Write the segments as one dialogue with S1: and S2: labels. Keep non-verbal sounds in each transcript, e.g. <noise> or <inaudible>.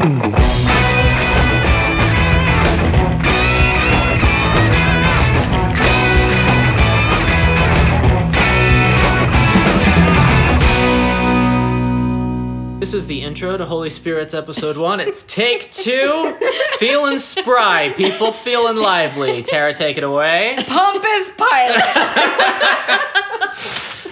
S1: This is the intro to Holy Spirits episode one. It's take two. feeling spry, people. Feeling lively. Tara, take it away.
S2: Pompous Pilate. <laughs>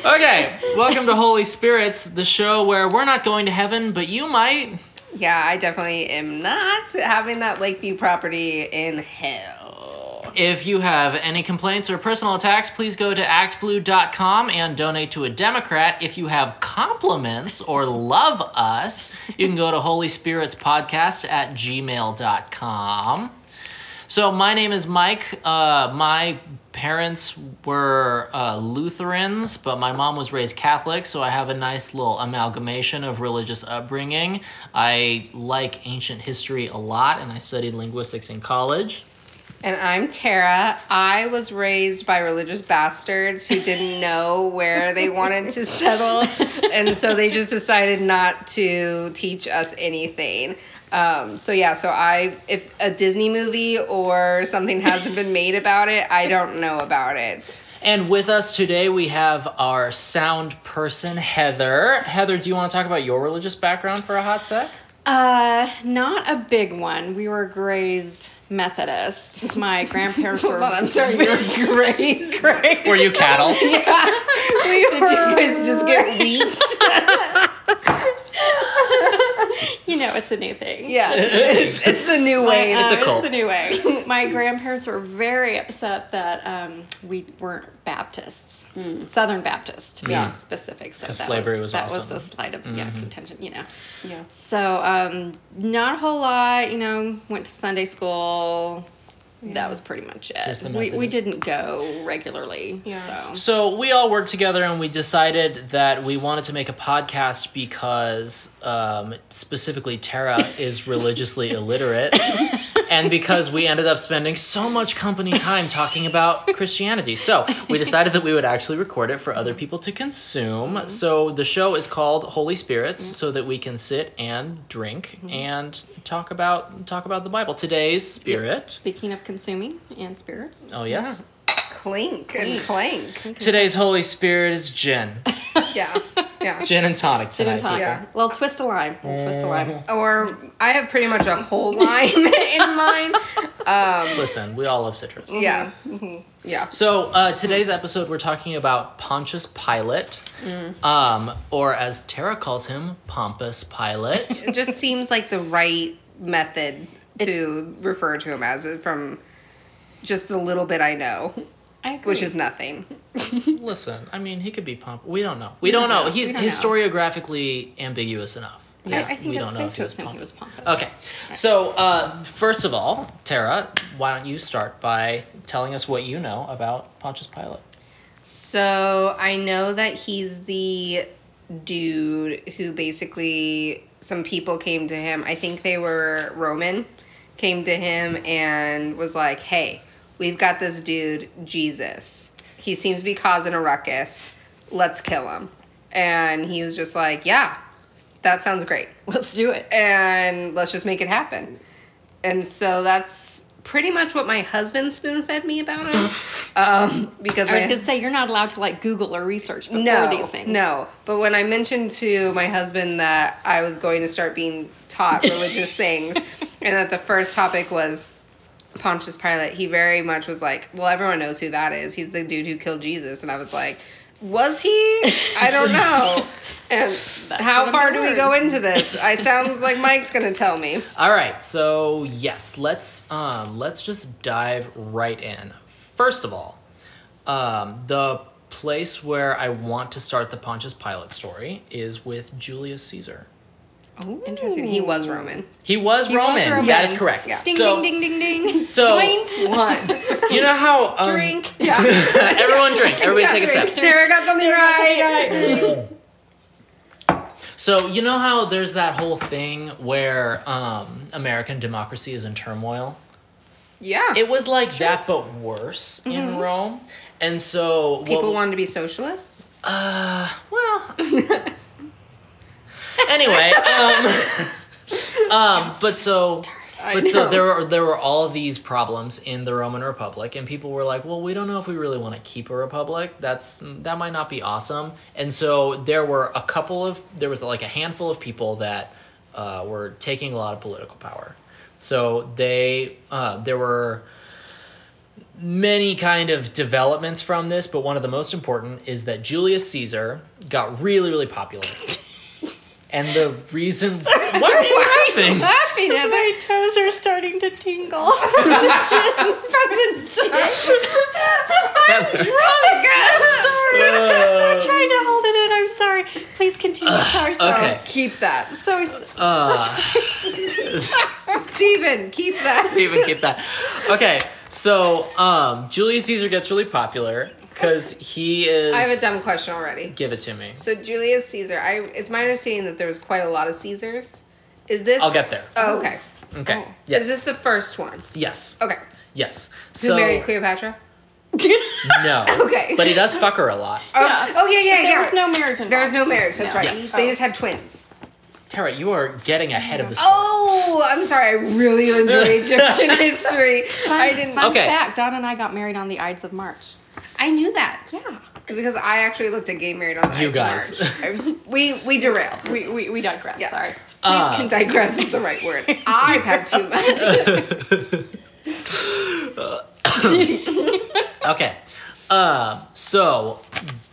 S1: Okay, welcome to Holy Spirits, the show where we're not going to heaven, but you might.
S2: Yeah, I definitely am not having that Lakeview property in hell.
S1: If you have any complaints or personal attacks, please go to actblue.com and donate to a Democrat. If you have compliments or love us, you can go to Holy Spirits Podcast at gmail.com. So, my name is Mike. Uh, my parents were uh, Lutherans, but my mom was raised Catholic, so I have a nice little amalgamation of religious upbringing. I like ancient history a lot, and I studied linguistics in college.
S2: And I'm Tara. I was raised by religious bastards who didn't <laughs> know where they wanted to settle. And so they just decided not to teach us anything. Um, so yeah, so I if a Disney movie or something hasn't been made about it, I don't know about it.
S1: And with us today, we have our sound person, Heather. Heather, do you want to talk about your religious background for a hot sec?
S3: Uh, not a big one. We were raised Methodist. My grandparents <laughs> were.
S2: Hold on, I'm sorry, you're <laughs> raised.
S1: Were you cattle? <laughs>
S3: we
S2: Did you guys just get wheat?
S3: You know, it's a new thing.
S2: Yeah, <laughs> it's, it's the new way.
S3: Uh,
S1: It's a cult.
S3: It's a new way. My grandparents were very upset that um, we weren't Baptists, Southern Baptist, to
S2: Yeah.
S3: be specific. So that
S1: slavery
S3: was,
S1: was
S3: that was the slight of yeah contention, you know.
S2: yeah.
S3: So um, not a whole lot. You know, went to Sunday school. That was pretty much it.
S1: Just the
S3: we, we didn't go regularly.
S2: Yeah.
S3: So
S1: So we all worked together and we decided that we wanted to make a podcast because um, specifically Tara is religiously <laughs> illiterate and because we ended up spending so much company time talking about Christianity. So we decided that we would actually record it for other mm-hmm. people to consume. Mm-hmm. So the show is called Holy Spirits mm-hmm. so that we can sit and drink and talk about talk about the Bible. Today's spirit.
S3: Speaking of consuming and spirits,
S1: Oh yes.
S2: Clink and clank.
S1: Today's Holy Spirit is gin. <laughs>
S2: Yeah, yeah. <laughs>
S1: Gin and tonic
S3: Gin
S1: tonight.
S3: and tonic.
S2: Yeah.
S3: Well, twist a lime. We'll twist a lime. Mm-hmm.
S2: Or I have pretty much a whole <laughs> line in mind.
S1: Um, Listen, we all love citrus.
S2: Yeah, mm-hmm. Mm-hmm. Yeah.
S1: So uh, today's episode, we're talking about Pontius Pilate,
S2: Mm.
S1: um, or as Tara calls him, Pompous Pilate. <laughs>
S2: It just seems like the right method to refer to him as it from just the little bit I know,
S3: I agree.
S2: which is nothing.
S1: Listen, I mean, he could be Pomp. We don't know. We don't know.
S3: know.
S1: He's
S3: don't know.
S1: historiographically ambiguous enough.
S3: I, I think
S1: we
S3: it's
S1: don't know
S3: safe
S1: if
S3: to
S1: he was
S3: he
S1: Pompous.
S3: was pompous.
S1: Okay, so uh, first of all, Tara, why don't you start by telling us what you know about Pontius Pilate?
S2: So I know that he's the dude who basically some people came to him. I think they were Roman, came to him and was like, "Hey, we've got this dude, Jesus. He seems to be causing a ruckus. Let's kill him." And he was just like, "Yeah, that sounds great." <laughs>
S3: Let's do it.
S2: and let's just make it happen. And so that's pretty much what my husband spoon fed me about him. <laughs> um, because
S3: I was gonna say you're not allowed to like Google or research before
S2: no,
S3: these things.
S2: no. But when I mentioned to my husband that I was going to start being taught religious <laughs> things, and that the first topic was Pontius Pilate, he very much was like, "Well, everyone knows who that is. He's the dude who killed Jesus." And I was like, "Was he? I don't <laughs> know." And how far do we go into this? I sounds <laughs> like Mike's gonna tell me.
S1: All right, so yes, let's um, let's just dive right in. First of all, um, the place where I want to start the Pontius Pilate story is with Julius Caesar.
S2: Oh, interesting. He was Roman.
S1: He was,
S3: was
S1: Roman.
S3: Roman.
S1: That is correct.
S2: Yeah.
S3: Ding
S1: so,
S3: ding ding ding ding. <laughs>
S1: So
S2: Point one. <laughs>
S1: you know how um,
S2: Drink. Yeah. <laughs>
S1: everyone drink. Everybody take a sip.
S2: Tara got something right.
S1: So you know how there's that whole thing where um, American democracy is in turmoil.
S2: Yeah.
S1: It was like that, but worse in Rome. And so what-
S2: People wanted to be socialists.
S1: Uh, well. Anyway, <laughs> um, Um, but so, but so there were there were all of these problems in the Roman Republic, and people were like, "Well, we don't know if we really want to keep a republic. That's that might not be awesome." And so there were a couple of there was like a handful of people that uh, were taking a lot of political power. So they uh, there were many kind of developments from this, but one of the most important is that Julius Caesar got really really popular. And the reason <laughs> why are you laughing?
S2: laughing at
S3: My toes are starting to tingle.
S2: from the gym. From the gym? I'm drunk.
S3: Sorry, I'm trying to hold it in. I'm sorry. Please continue. sorry, sorry.
S1: Okay.
S2: keep that,
S3: So <laughs> <laughs>
S2: Stephen, Keep that.
S1: Stephen, keep that. Okay, so um, Julius Caesar gets really popular because he is.
S2: I have a dumb question already.
S1: Give it to me.
S2: So Julius Caesar, I it's my understanding that there was quite a lot of Caesars. Is this?
S1: I'll get there.
S2: Oh, okay.
S1: Okay.
S3: Oh.
S1: Yes.
S2: Is this the first one?
S1: yes.
S2: Okay.
S1: Yes.
S2: Who
S1: So
S2: married Cleopatra?
S1: no. <laughs>
S2: Okay.
S1: But he does fuck her a lot.
S2: Oh,
S3: Yeah.
S2: oh yeah, yeah,
S3: there
S2: yeah.
S3: was no marriage involved.
S2: There was no marriage. That's
S3: No.
S2: right.
S1: Yes.
S2: They just had twins.
S1: Tara, you are getting ahead of the story.
S2: Oh, I'm sorry. I really enjoy <laughs> Egyptian history. I didn't.
S3: Fun
S1: Okay.
S3: fact: Don and I got married on the Ides of March.
S2: I knew that.
S3: Yeah.
S2: Because I actually looked at Gay Married on the
S1: You guys.
S2: We we derail. <laughs>
S3: We we, we digress.
S2: Yeah.
S3: Sorry.
S2: Please
S1: Uh,
S2: can digress is the right word. I've had too much. <laughs>
S1: Okay. Uh, so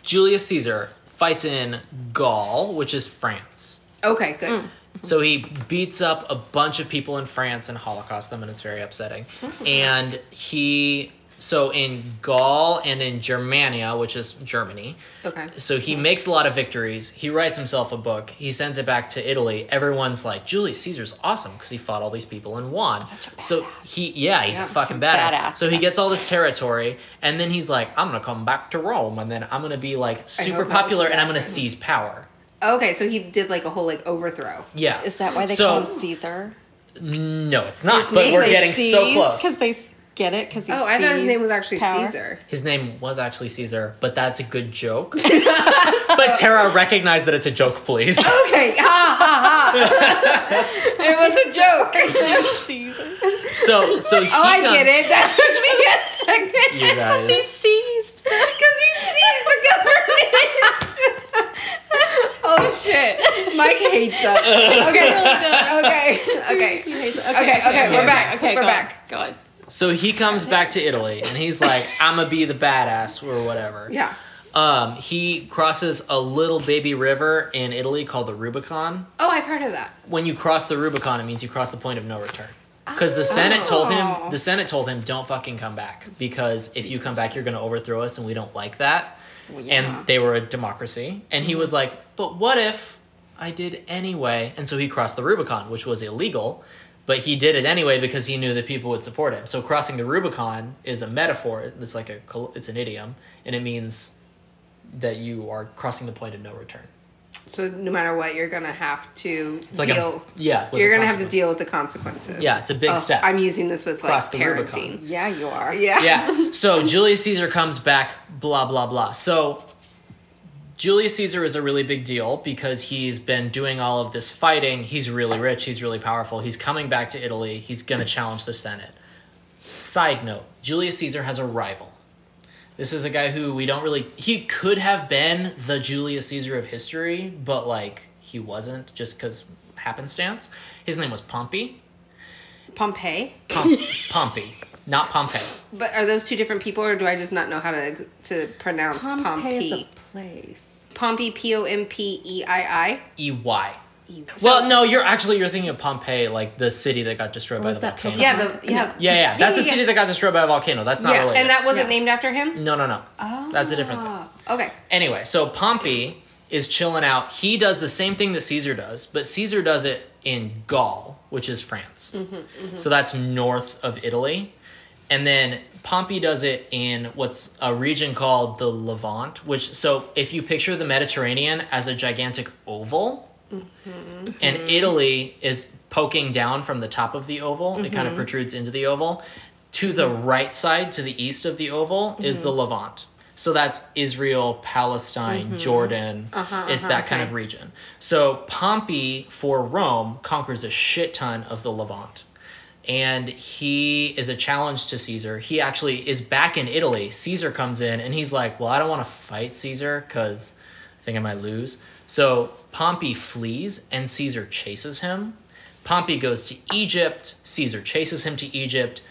S1: Julius Caesar fights in Gaul, which is France.
S2: Okay, good.
S1: So he beats up a bunch of people in France and Holocaust them, and it's very upsetting. And he, so in Gaul and in Germania, which is Germany,
S2: Okay.
S1: so he makes a lot of victories. He writes himself a book. He sends it back to Italy. Everyone's like, Julius Caesar's awesome because he fought all these people and won. So he, yeah, he's
S2: Yeah,
S1: a fucking badass.
S3: badass,
S1: So he gets all this territory, and then he's like, I'm gonna come back to Rome, and then I'm gonna be like super
S2: hope that was
S1: popular, and I'm gonna seize power.
S2: Okay, so he did like a whole like overthrow.
S1: Yeah.
S3: Is that why they
S1: so,
S3: call him Caesar?
S1: No, it's not.
S2: His
S1: but we're getting so close
S3: Because they get it. Because
S2: Oh, I thought his name was actually Caesar.
S1: His name was actually Caesar, but that's a good joke. <laughs> but Tara, recognize that it's a joke, please. <laughs>
S2: Okay, ha ha ha. <laughs> it was a joke.
S3: Caesar.
S1: So, so he
S2: Oh, I
S1: comes- uh,
S2: get it. That took me a second.
S1: You guys.
S3: He seized.
S2: Because he seized the government. oh shit. Mike oh, hates us. Okay. Okay. Okay. Okay, okay, we're back.
S3: Okay,
S2: We're
S3: go
S2: back.
S3: On. Go on.
S1: So he comes back to Italy, and he's like, "I'm gonna be the badass or whatever."
S2: Yeah.
S1: Um, he crosses a little baby river in Italy called the Rubicon.
S2: Oh, I've heard of that.
S1: When you cross the Rubicon, it means you cross the point of no return. Because the Senate told
S2: Oh.
S1: him, the Senate told him, don't fucking come back. Because if you come back, you're gonna overthrow us, and we don't like that.
S3: Well, yeah.
S1: And they were a democracy, and he was like, but what if I did anyway? And so he crossed the Rubicon, which was illegal, but he did it anyway because he knew that people would support him. So crossing the Rubicon is a metaphor. It's like a, it's an idiom, and it means that you are crossing the point of no return.
S2: So no matter what, you're gonna have to
S1: It's like
S2: deal.
S1: a yeah. with
S2: you're gonna have to deal with the consequences.
S1: Yeah, it's a big
S2: Oh,
S1: step.
S2: I'm using this with like
S1: Cross the Rubicon.
S2: parenting.
S3: Yeah, you are.
S2: Yeah.
S1: yeah. <laughs> So Julius Caesar comes back, blah, blah, blah. So Julius Caesar is a really big deal because he's been doing all of this fighting. He's really rich, he's really powerful. He's coming back to Italy. He's going to challenge the Senate. Side note Julius Caesar has a rival. This is a guy who we don't really. He could have been the Julius Caesar of history, but like he wasn't just because happenstance. His name was Pompey.
S2: Pompey?
S1: Pom- Pompey, not Pompey.
S2: But are those two different people, or do I just not know how to to pronounce
S3: Pompeii is a place.
S2: Pompey. P O M P E I I.
S1: E Y.
S2: So-
S1: well, no, you're actually you're thinking of Pompeii, like the city that got destroyed by
S3: was
S1: the
S3: that
S1: volcano.
S2: Yeah,
S3: Pocahontas?
S2: the, yeah.
S1: yeah, yeah. That's
S2: yeah,
S1: a
S2: yeah.
S1: city that got destroyed by a volcano. That's not
S2: yeah,
S1: related.
S2: and that wasn't
S3: Yeah.
S2: named after him.
S1: no, no, no.
S2: Oh.
S1: That's a different thing.
S2: Okay.
S1: Anyway, so Pompey is chilling out. He does the same thing that Caesar does, but Caesar does it in Gaul, which is France.
S2: Mm-hmm,
S1: So that's north of Italy. And then Pompey does it in what's a region called the Levant, which, so if you picture the Mediterranean as a gigantic oval,
S2: Mm-hmm.
S1: and Italy is poking down from the top of the oval, it kind of mm-hmm. protrudes into the oval. To the mm-hmm. right side, to the east of the oval, is the mm-hmm. Levant. So that's Israel, Palestine, Jordan. Uh-huh, uh-huh, it's that kind of region. So Pompey for Rome conquers a shit ton of the Levant. And he is a challenge to Caesar. He actually is back in Italy. Caesar comes in and he's like, Well, I don't want to fight Caesar because I think I might lose. So Pompey flees and Caesar chases him. Pompey goes to Egypt. Caesar chases him to Egypt.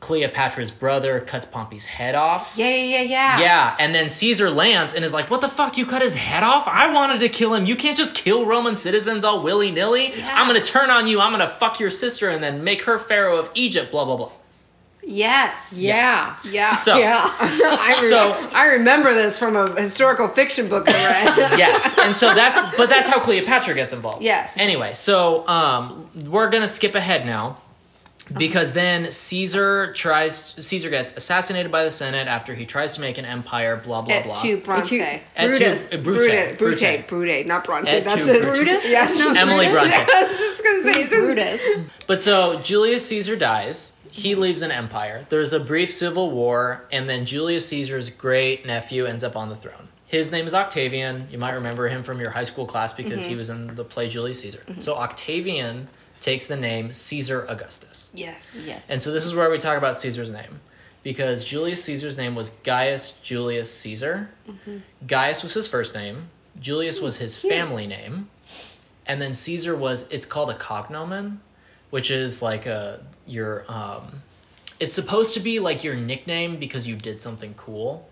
S1: Cleopatra's brother cuts Pompey's head off.
S2: Yeah, yeah, yeah, yeah.
S1: Yeah, and then Caesar lands and is like, "What the fuck? You cut his head off? I wanted to kill him. You can't just kill Roman citizens all willy nilly. I'm gonna turn on you. I'm gonna fuck your sister and then make her pharaoh of Egypt. Blah blah blah."
S2: Yes.
S3: Yeah.
S2: Yeah.
S1: So
S3: Yeah. <laughs>
S2: I, re-
S1: So-
S2: I remember this from a historical fiction book I read. <laughs>
S1: yes, and so that's but that's how Cleopatra gets involved.
S2: Yes.
S1: Anyway, so um, we're gonna skip ahead now. Because then Caesar tries. Caesar gets assassinated by the Senate after he tries to make an empire. Blah blah blah.
S2: Et tu, Bronte.
S3: Et
S1: Et tu-
S3: Brutus.
S1: uh,
S2: Brute,
S1: Brute,
S2: Brute, Brute, not Bronte.
S1: Et
S2: That's it.
S1: Brute.
S3: Brutus?
S2: Yeah, no,
S1: Emily
S2: Brutus.
S1: Bronte. <laughs>
S2: I was just gonna say something.
S3: Brutus.
S1: But so Julius Caesar dies. He leaves an empire. There's a brief civil war, and then Julius Caesar's great nephew ends up on the throne. His name is Octavian. You might remember him from your high school class because he was in the play Julius Caesar. So Octavian takes the name Caesar Augustus.
S2: Yes.
S3: Yes.
S1: And so this is where we talk about Caesar's name. Because Julius Caesar's name was Gaius Julius Caesar. Gaius was his first name. Julius was his family name. And then Caesar was it's called a cognomen, which is like a your um it's supposed to be like your nickname because you did something cool.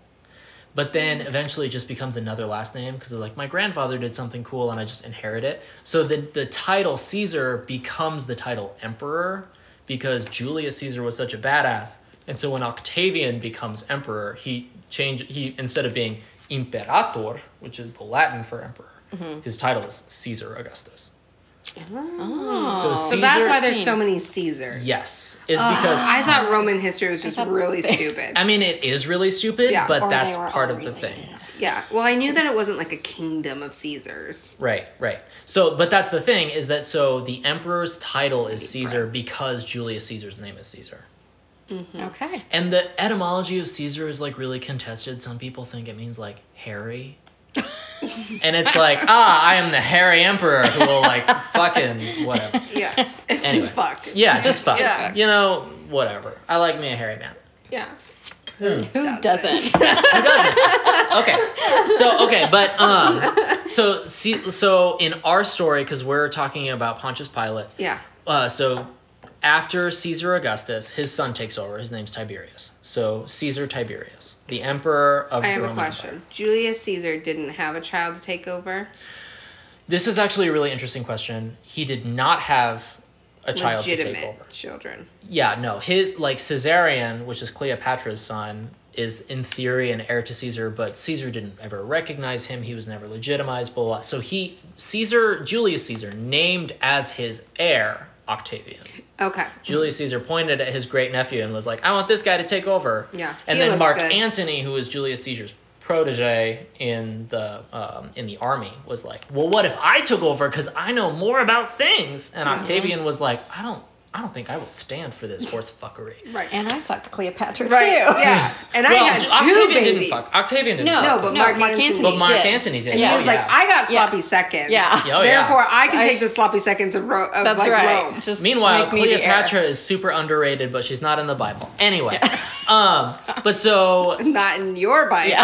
S1: But then eventually it just becomes another last name because they're like, my grandfather did something cool and I just inherit it. So the, the title Caesar becomes the title emperor because Julius Caesar was such a badass. And so when Octavian becomes emperor, he changed, he, instead of being imperator, which is the Latin for emperor, mm-hmm. his title is Caesar Augustus.
S3: Oh.
S1: So
S2: So that's why there's so many Caesars.
S1: yes, is because
S2: I thought Roman history was just really
S3: they-
S2: stupid.
S1: I mean, it is really stupid,
S2: Yeah.
S1: but that's part
S3: all
S1: of the thing.
S2: yeah. Well, I knew that it wasn't like a kingdom of Caesars.
S1: Right, right. So, but that's the thing is that so the emperor's title is Caesar because Julius Caesar's name is Caesar. Mm-hmm.
S3: Okay.
S1: And the etymology of Caesar is like really contested. Some people think it means like hairy. <laughs> and it's like, ah, I am the hairy emperor who will like fucking whatever.
S2: Yeah. Just fuck.
S1: Yeah, just fuck.
S2: Yeah.
S1: You know, whatever. I like me a hairy man.
S2: Yeah.
S3: Who
S2: Doesn't. <laughs>
S3: Who doesn't?
S1: okay so okay but um so see so in our story because we're talking about pontius pilate
S2: Yeah.
S1: uh so after caesar augustus his son takes over his name's tiberius so caesar tiberius the emperor of Rome.
S2: I have
S1: the
S2: a question.
S1: Empire.
S2: Julius Caesar didn't have a child to take over.
S1: this is actually a really interesting question he did not have a child to take over
S2: children.
S1: yeah no his like caesarion which is cleopatra's son is in theory an heir to caesar but caesar didn't ever recognize him he was never legitimized blah blah so he caesar julius caesar named as his heir octavian
S2: Okay.
S1: julius caesar pointed at his great nephew and was like i want this guy to take over
S2: Yeah,
S1: and
S2: he
S1: then mark
S2: good.
S1: antony who was julius caesar's protege in the um, in the army was like well what if i took over because i know more about things and
S2: Mm-hmm.
S1: octavian was like i don't i don't think i will stand for this horse fuckery <laughs>
S2: Right.
S3: And I fucked Cleopatra
S2: right.
S3: too.
S2: Yeah. <laughs> And I
S1: well,
S2: had two
S1: Octavian
S2: babies.
S1: didn't fuck. Octavian didn't
S3: No,
S1: fuck.
S2: No, but
S3: no,
S2: Mark
S3: Mark,
S2: Antony
S3: Antony,
S1: But Mark
S3: did.
S1: Antony did.
S3: And
S2: He
S1: oh,
S2: was like,
S1: yeah.
S2: I got
S3: Yeah.
S2: sloppy seconds.
S3: Yeah.
S1: Oh, yeah.
S2: Therefore, I can
S3: I
S2: take
S3: sh-
S2: the sloppy seconds of, Ro- of
S3: That's
S2: like
S3: right.
S2: Rome.
S3: Just
S1: Meanwhile,
S3: make me.
S1: Cleopatra is super underrated, but she's not in the Bible. Anyway, <laughs> um, but so
S2: Not in your Bible.
S3: Yeah.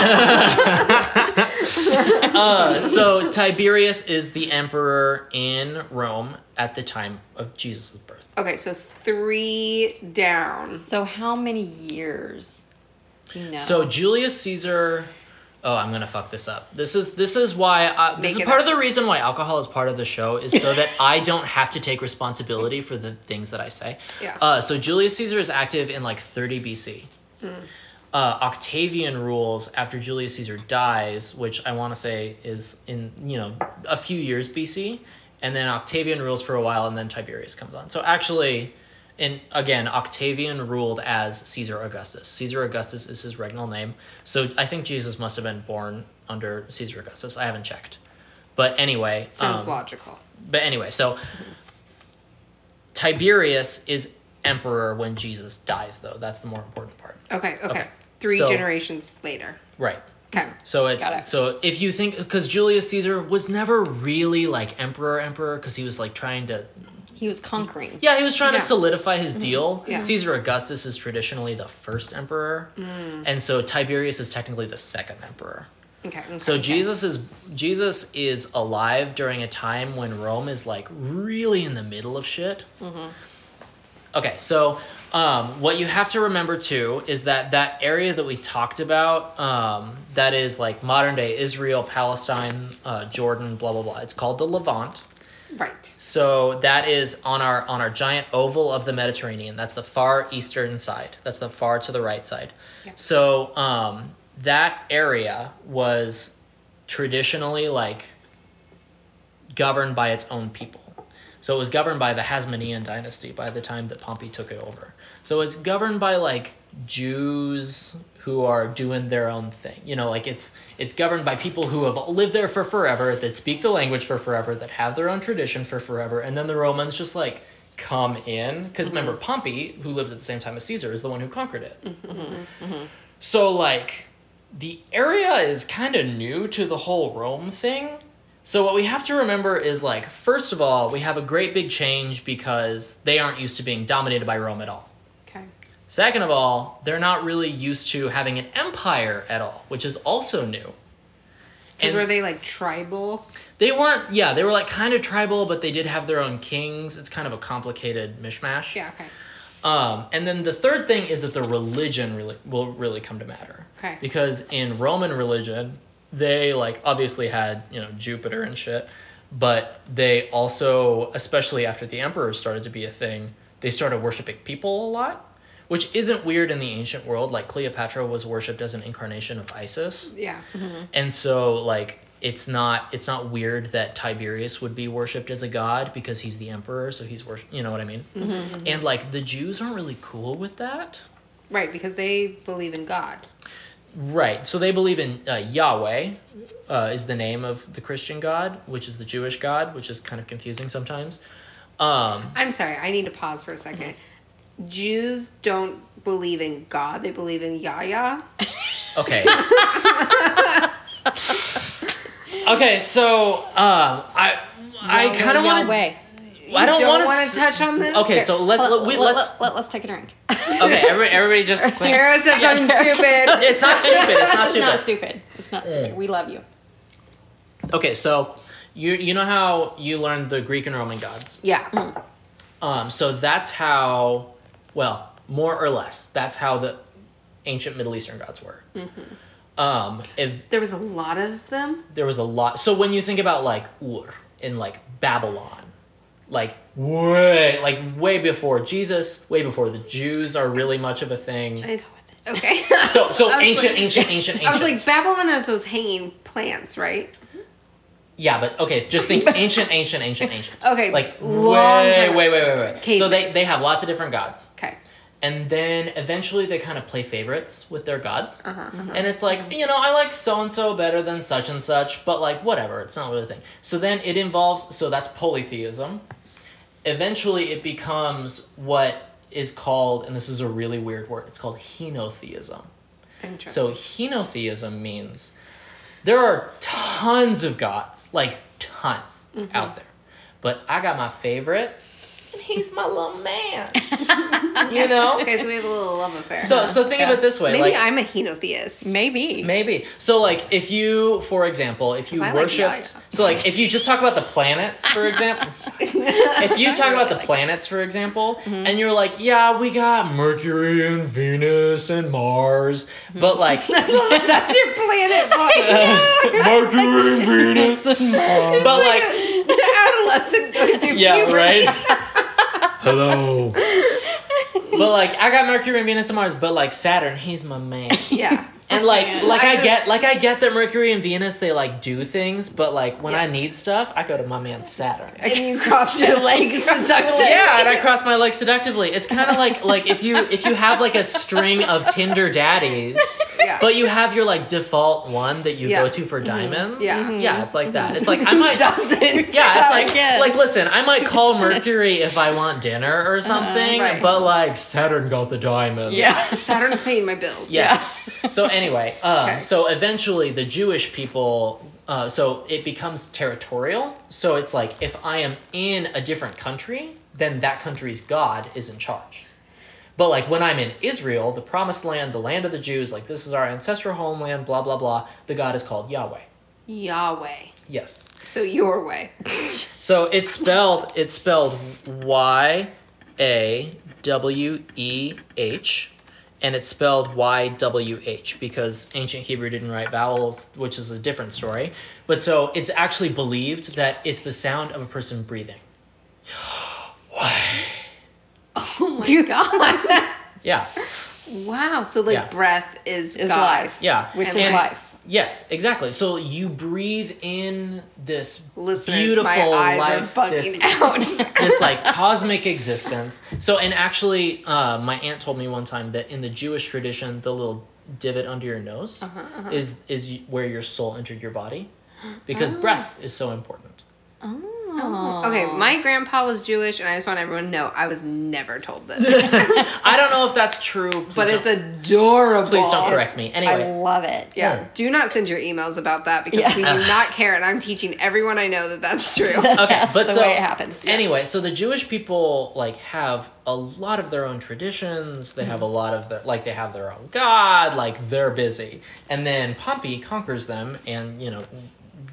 S1: uh, so Tiberius is the emperor in Rome at the time of Jesus' birth.
S2: Okay, so three down.
S3: So how many years? Do you know?
S1: So Julius Caesar. Oh, I'm gonna fuck this up. This is this is why I, this
S2: Make
S1: is part
S2: up.
S1: of the reason why alcohol is part of the show is so that I don't have to take responsibility for the things that I say.
S2: Yeah.
S1: Uh, so Julius Caesar is active in like 30 BC. Uh, Octavian rules after Julius Caesar dies, which I want to say is in you know a few years BC, and then Octavian rules for a while, and then Tiberius comes on. So actually, and again, Octavian ruled as Caesar Augustus. Caesar Augustus is his regnal name. So I think Jesus must have been born under Caesar Augustus. I haven't checked, but anyway,
S2: Sounds
S1: um,
S2: logical.
S1: but anyway, so Tiberius is emperor when Jesus dies, though. That's the more important part.
S2: Okay, okay.
S1: Okay.
S2: Three
S1: So-
S2: generations later.
S1: Right.
S2: Okay.
S1: So it's
S3: it.
S1: so if you think because Julius Caesar was never really like emperor emperor because he was like trying to
S3: He was conquering.
S1: yeah he was trying
S2: Yeah.
S1: to solidify his mm-hmm. deal.
S2: Yeah.
S1: Caesar Augustus is traditionally the first emperor, mm. and so Tiberius is technically the second emperor.
S2: Okay. okay,
S1: So
S2: okay.
S1: Jesus is Jesus is alive during a time when Rome is like really in the middle of shit. Mm-hmm. Okay, so um, what you have to remember too is that that area that we talked about, um, that is like modern day Israel, Palestine, uh, Jordan, blah blah blah. It's called the Levant.
S2: Right.
S1: So that is on our on our giant oval of the Mediterranean. That's the far eastern side. That's the far to the right side.
S2: Yeah.
S1: So um, that area was traditionally like governed by its own people. So it was governed by the Hasmonean dynasty by the time that Pompey took it over. So it's governed by like Jews who are doing their own thing. You know, like it's it's governed by people who have lived there for forever, that speak the language for forever, that have their own tradition for forever, and then the Romans just like come in because remember mm-hmm. Pompey, who lived at the same time as Caesar, is the one who conquered it. Mm-hmm. Mm-hmm. So like the area is kind of new to the whole Rome thing. So what we have to remember is like first of all, we have a great big change because they aren't used to being dominated by Rome at all. Second of all, they're not really used to having an empire at all, which is also new.
S2: Because were they like tribal?
S1: They weren't, yeah, they were like kind of tribal, but they did have their own kings. It's kind of a complicated mishmash.
S2: Yeah. Okay.
S1: Um, and then the third thing is that the religion really will really come to matter.
S2: Okay.
S1: Because in Roman religion, they like obviously had you know Jupiter and shit, but they also, especially after the emperor started to be a thing, they started worshiping people a lot, which isn't weird in the ancient world. Like Cleopatra was worshipped as an incarnation of Isis.
S2: Yeah.
S1: And so like it's not it's not weird that Tiberius would be worshipped as a god because he's the emperor, so he's worship. You know what I mean? And like the Jews aren't really cool with that.
S2: Right. Because they believe in God.
S1: Right. So they believe in uh, Yahweh, uh, is the name of the Christian God, which is the Jewish God, which is kind of confusing sometimes. Um,
S2: I'm sorry. I need to pause for a 2nd Jews don't believe in God. They believe in Yahya.
S1: okay. okay. So um, I I kind of want to.
S3: Yahweh.
S1: I don't
S2: don't
S1: want
S2: want to touch on this.
S1: Okay, so let's
S3: Let,
S1: we,
S3: let,
S1: let's
S3: let, let, us take a drink.
S1: okay. Everybody, everybody just. <laughs>
S2: Tara said
S1: Yeah,
S2: something
S3: Tara-
S2: stupid.
S1: It's not stupid. It's not stupid.
S3: It's
S1: stupid.
S3: not stupid. It's not stupid. We love you.
S1: Okay, so you you know how you learned the Greek and Roman gods.
S2: Yeah.
S1: Um, so that's how, well, more or less, that's how the ancient Middle Eastern gods were. Um, if
S2: There was a lot of them.
S1: there was a lot, so when you think about like Ur in like Babylon, like way, like way before Jesus, way before the Jews are really much of a thing.
S2: Okay.
S1: So so <laughs> ancient,
S2: like-
S1: ancient, ancient, ancient. <laughs>
S2: I was like, Babylon has those hanging plants, right?
S1: Yeah, but okay, just think <laughs> ancient, ancient, ancient, ancient.
S2: Okay,
S1: Like
S2: long
S1: way, way, way, way, way.
S2: Okay.
S1: So they they have lots of different gods.
S2: Okay.
S1: and then eventually they kind of play favorites with their gods
S2: Uh-huh, uh-huh.
S1: and it's like you know i like so and so better than such and such but like whatever it's not really a thing so then it involves so that's polytheism eventually it becomes what is called and this is a really weird word it's called henotheism
S2: Interesting.
S1: so henotheism means there are tons of gods, like tons
S2: Mm-hmm.
S1: out there. But I got my favorite, he's my little man. <laughs> you know?
S2: okay, so we have a little love affair.
S1: So so think of it this way.
S2: Maybe
S1: like
S2: I'm a henotheist.
S3: Maybe.
S1: Maybe. So like if you for example, if you
S2: I like
S1: worshipped so like if you just talk about the planets, for example <laughs> if you talk about the planets, for example,
S2: Mm-hmm.
S1: and you're like, yeah, we got Mercury and Venus and Mars,
S2: Mm-hmm.
S1: but like <laughs>
S2: That's your planet voice.
S1: Mercury and Venus and Mars. But like
S2: Adolescent going through
S1: Yeah,
S2: puberty.
S1: right? Hello. <laughs> but like I got Mercury and Venus and Mars, but like Saturn, he's my man. <laughs>
S2: Yeah.
S1: And like
S3: man.
S1: like
S2: I
S1: get like I get that Mercury and Venus they like do things, but like when
S2: Yeah.
S1: I need stuff, I go to my man Saturn.
S2: And you cross your <laughs> legs seductively.
S1: Yeah, and I cross my legs seductively. It's kind of like like if you if you have like a string of Tinder daddies,
S2: Yeah.
S1: But you have your like default one that you
S2: Yeah.
S1: go to for diamonds.
S2: Yeah. Mhm.
S1: Yeah, it's like that. It's like I might
S2: doesn't. <laughs>
S1: Yeah, it's like
S3: again.
S1: like listen, I might call Mercury if I want dinner or something,
S2: Right.
S1: but like Saturn got the diamond.
S3: Yeah. <laughs>
S2: Saturn's paying my bills.
S1: Yes. so anyway, um,
S2: Okay.
S1: so eventually the Jewish people, uh, so it becomes territorial. So it's like if I am in a different country, then that country's God is in charge. But like when I'm in Israel, the promised land, the land of the Jews, like this is our ancestral homeland, blah blah blah. The God is called Yahweh.
S2: Yahweh.
S1: Yes.
S2: So your way.
S1: So it's spelled it's spelled Y A W E H and it's spelled Y W H because ancient Hebrew didn't write vowels, which is a different story. But so it's actually believed that it's the sound of a person breathing. <gasps> What?
S2: Oh my god. <laughs>
S1: Yeah.
S2: wow. So like
S1: Yeah.
S2: breath is,
S3: Is
S2: God.
S3: life.
S1: Yeah.
S3: Which
S2: And
S3: is life.
S1: Yes, exactly. So you breathe in this
S2: Listeners,
S1: beautiful life,
S2: are fucking
S1: this
S2: out. <laughs>
S1: this like cosmic existence. So, and actually, uh, my aunt told me one time that in the Jewish tradition, the little divot under your nose
S2: Uh-huh,
S1: is is where your soul entered your body, because breath is so important.
S2: Okay, my grandpa was Jewish, and I just want everyone to know I was never told this. <laughs>
S1: I don't know if that's true, please
S2: but
S1: don't-
S2: it's adorable.
S1: please don't correct me. Anyway, I
S3: love it.
S2: Yeah.
S1: Yeah.
S2: Do not send your emails about that because
S3: Yeah.
S2: we do <laughs> not care, and I'm teaching everyone I know that that's true. <laughs>
S1: okay,
S3: That's
S1: but
S3: the
S1: so
S3: way it happens. Yeah.
S1: anyway, so the Jewish people like have a lot of their own traditions. They have a lot of their like they have their own god. Like they're busy, and then Pompey conquers them, and you know,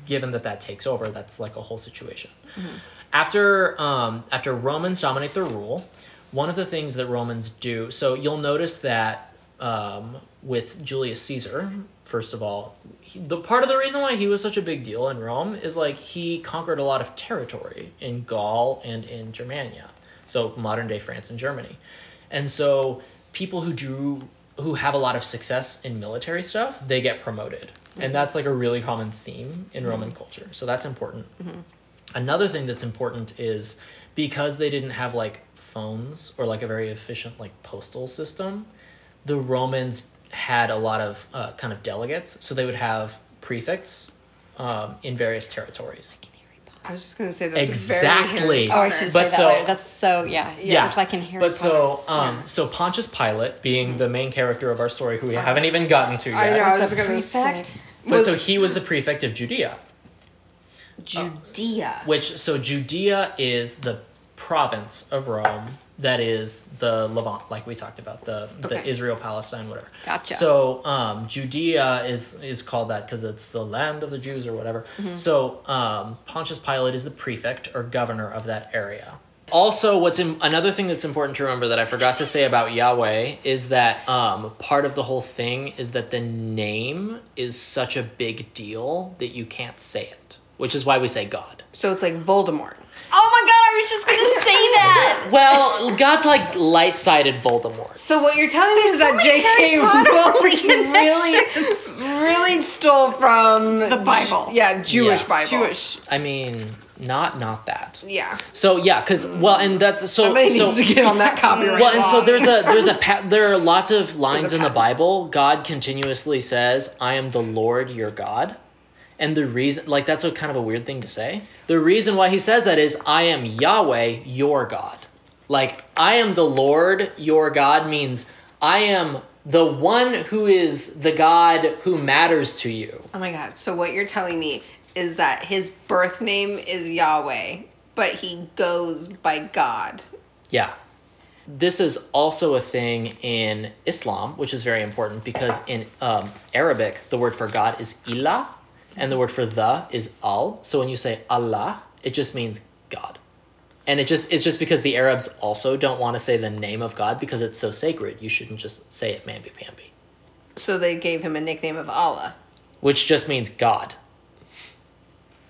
S1: given that that takes over, that's like a whole situation. After um, after Romans dominate the rule, one of the things that Romans do. So you'll notice that um, with Julius Caesar, first of all, he, the part of the reason why he was such a big deal in Rome is like he conquered a lot of territory in Gaul and in Germania, so modern day France and Germany, and so people who do who have a lot of success in military stuff, they get promoted, and that's like a really common theme in Roman culture. So that's important. Another thing that's important is because they didn't have like phones or like a very efficient like postal system, the Romans had a lot of uh, kind of delegates. So they would have prefects um, in various territories.
S2: I was just gonna say that's
S1: Exactly.
S2: Very
S3: Oh, I should
S1: But
S3: say
S1: so-
S3: that later. That's so yeah.
S1: Yeah,
S3: Just like in Harry
S1: But
S3: Potter.
S1: so, um, so Pontius Pilate, being the main character of our story, who we haven't even gotten to yet,
S2: I know. I
S3: Was
S2: was
S3: a
S2: gonna
S3: prefect?
S2: say
S1: but
S2: Was-
S1: so he was the prefect of Judea.
S2: Judea.
S1: Which so Judea is the province of Rome that is the Levant, like we talked about the the
S2: Okay.
S1: Israel Palestine whatever.
S3: Gotcha.
S1: So um, Judea is is called that because it's the land of the Jews or whatever. So um, Pontius Pilate is the prefect or governor of that area. Also, what's in, another thing that's important to remember that I forgot to say about Yahweh is that um, part of the whole thing is that the name is such a big deal that you can't say it, which is why we say God.
S2: So it's like Voldemort.
S3: Oh my god, I was just gonna say that. <laughs>
S1: Well, God's like light sided Voldemort.
S2: So what you're telling me is that J.K. Rowling really, <laughs> really stole from
S3: The Bible.
S2: Yeah, Jewish
S1: Yeah.
S2: Bible.
S3: Jewish.
S1: I mean, not not that.
S2: Yeah.
S1: So yeah, because well, and that's so
S2: Somebody
S1: so.
S2: needs to get on that copyright.
S1: well, and so
S2: law.
S1: there's a there's a pa- <laughs> there are lots of lines
S2: a
S1: in the
S2: patent.
S1: Bible. God continuously says, "I am the Lord your God," and the reason, like that's a kind of a weird thing to say. The reason why he says that is, "I am Yahweh your God." Like I am the Lord your God means I am the one who is the God who matters to you.
S2: Oh my god. So what you're telling me is that his birth name is Yahweh, but he goes by God.
S1: Yeah. This is also a thing in Islam, which is very important because in um, Arabic, the word for God is ilah, and the word for the is al. So when you say Allah, it just means God. And it just it's just because the Arabs also don't want to say the name of God because it's so sacred. You shouldn't just say it mamby pamby,
S2: So they gave him a nickname of Allah.
S1: which just means God.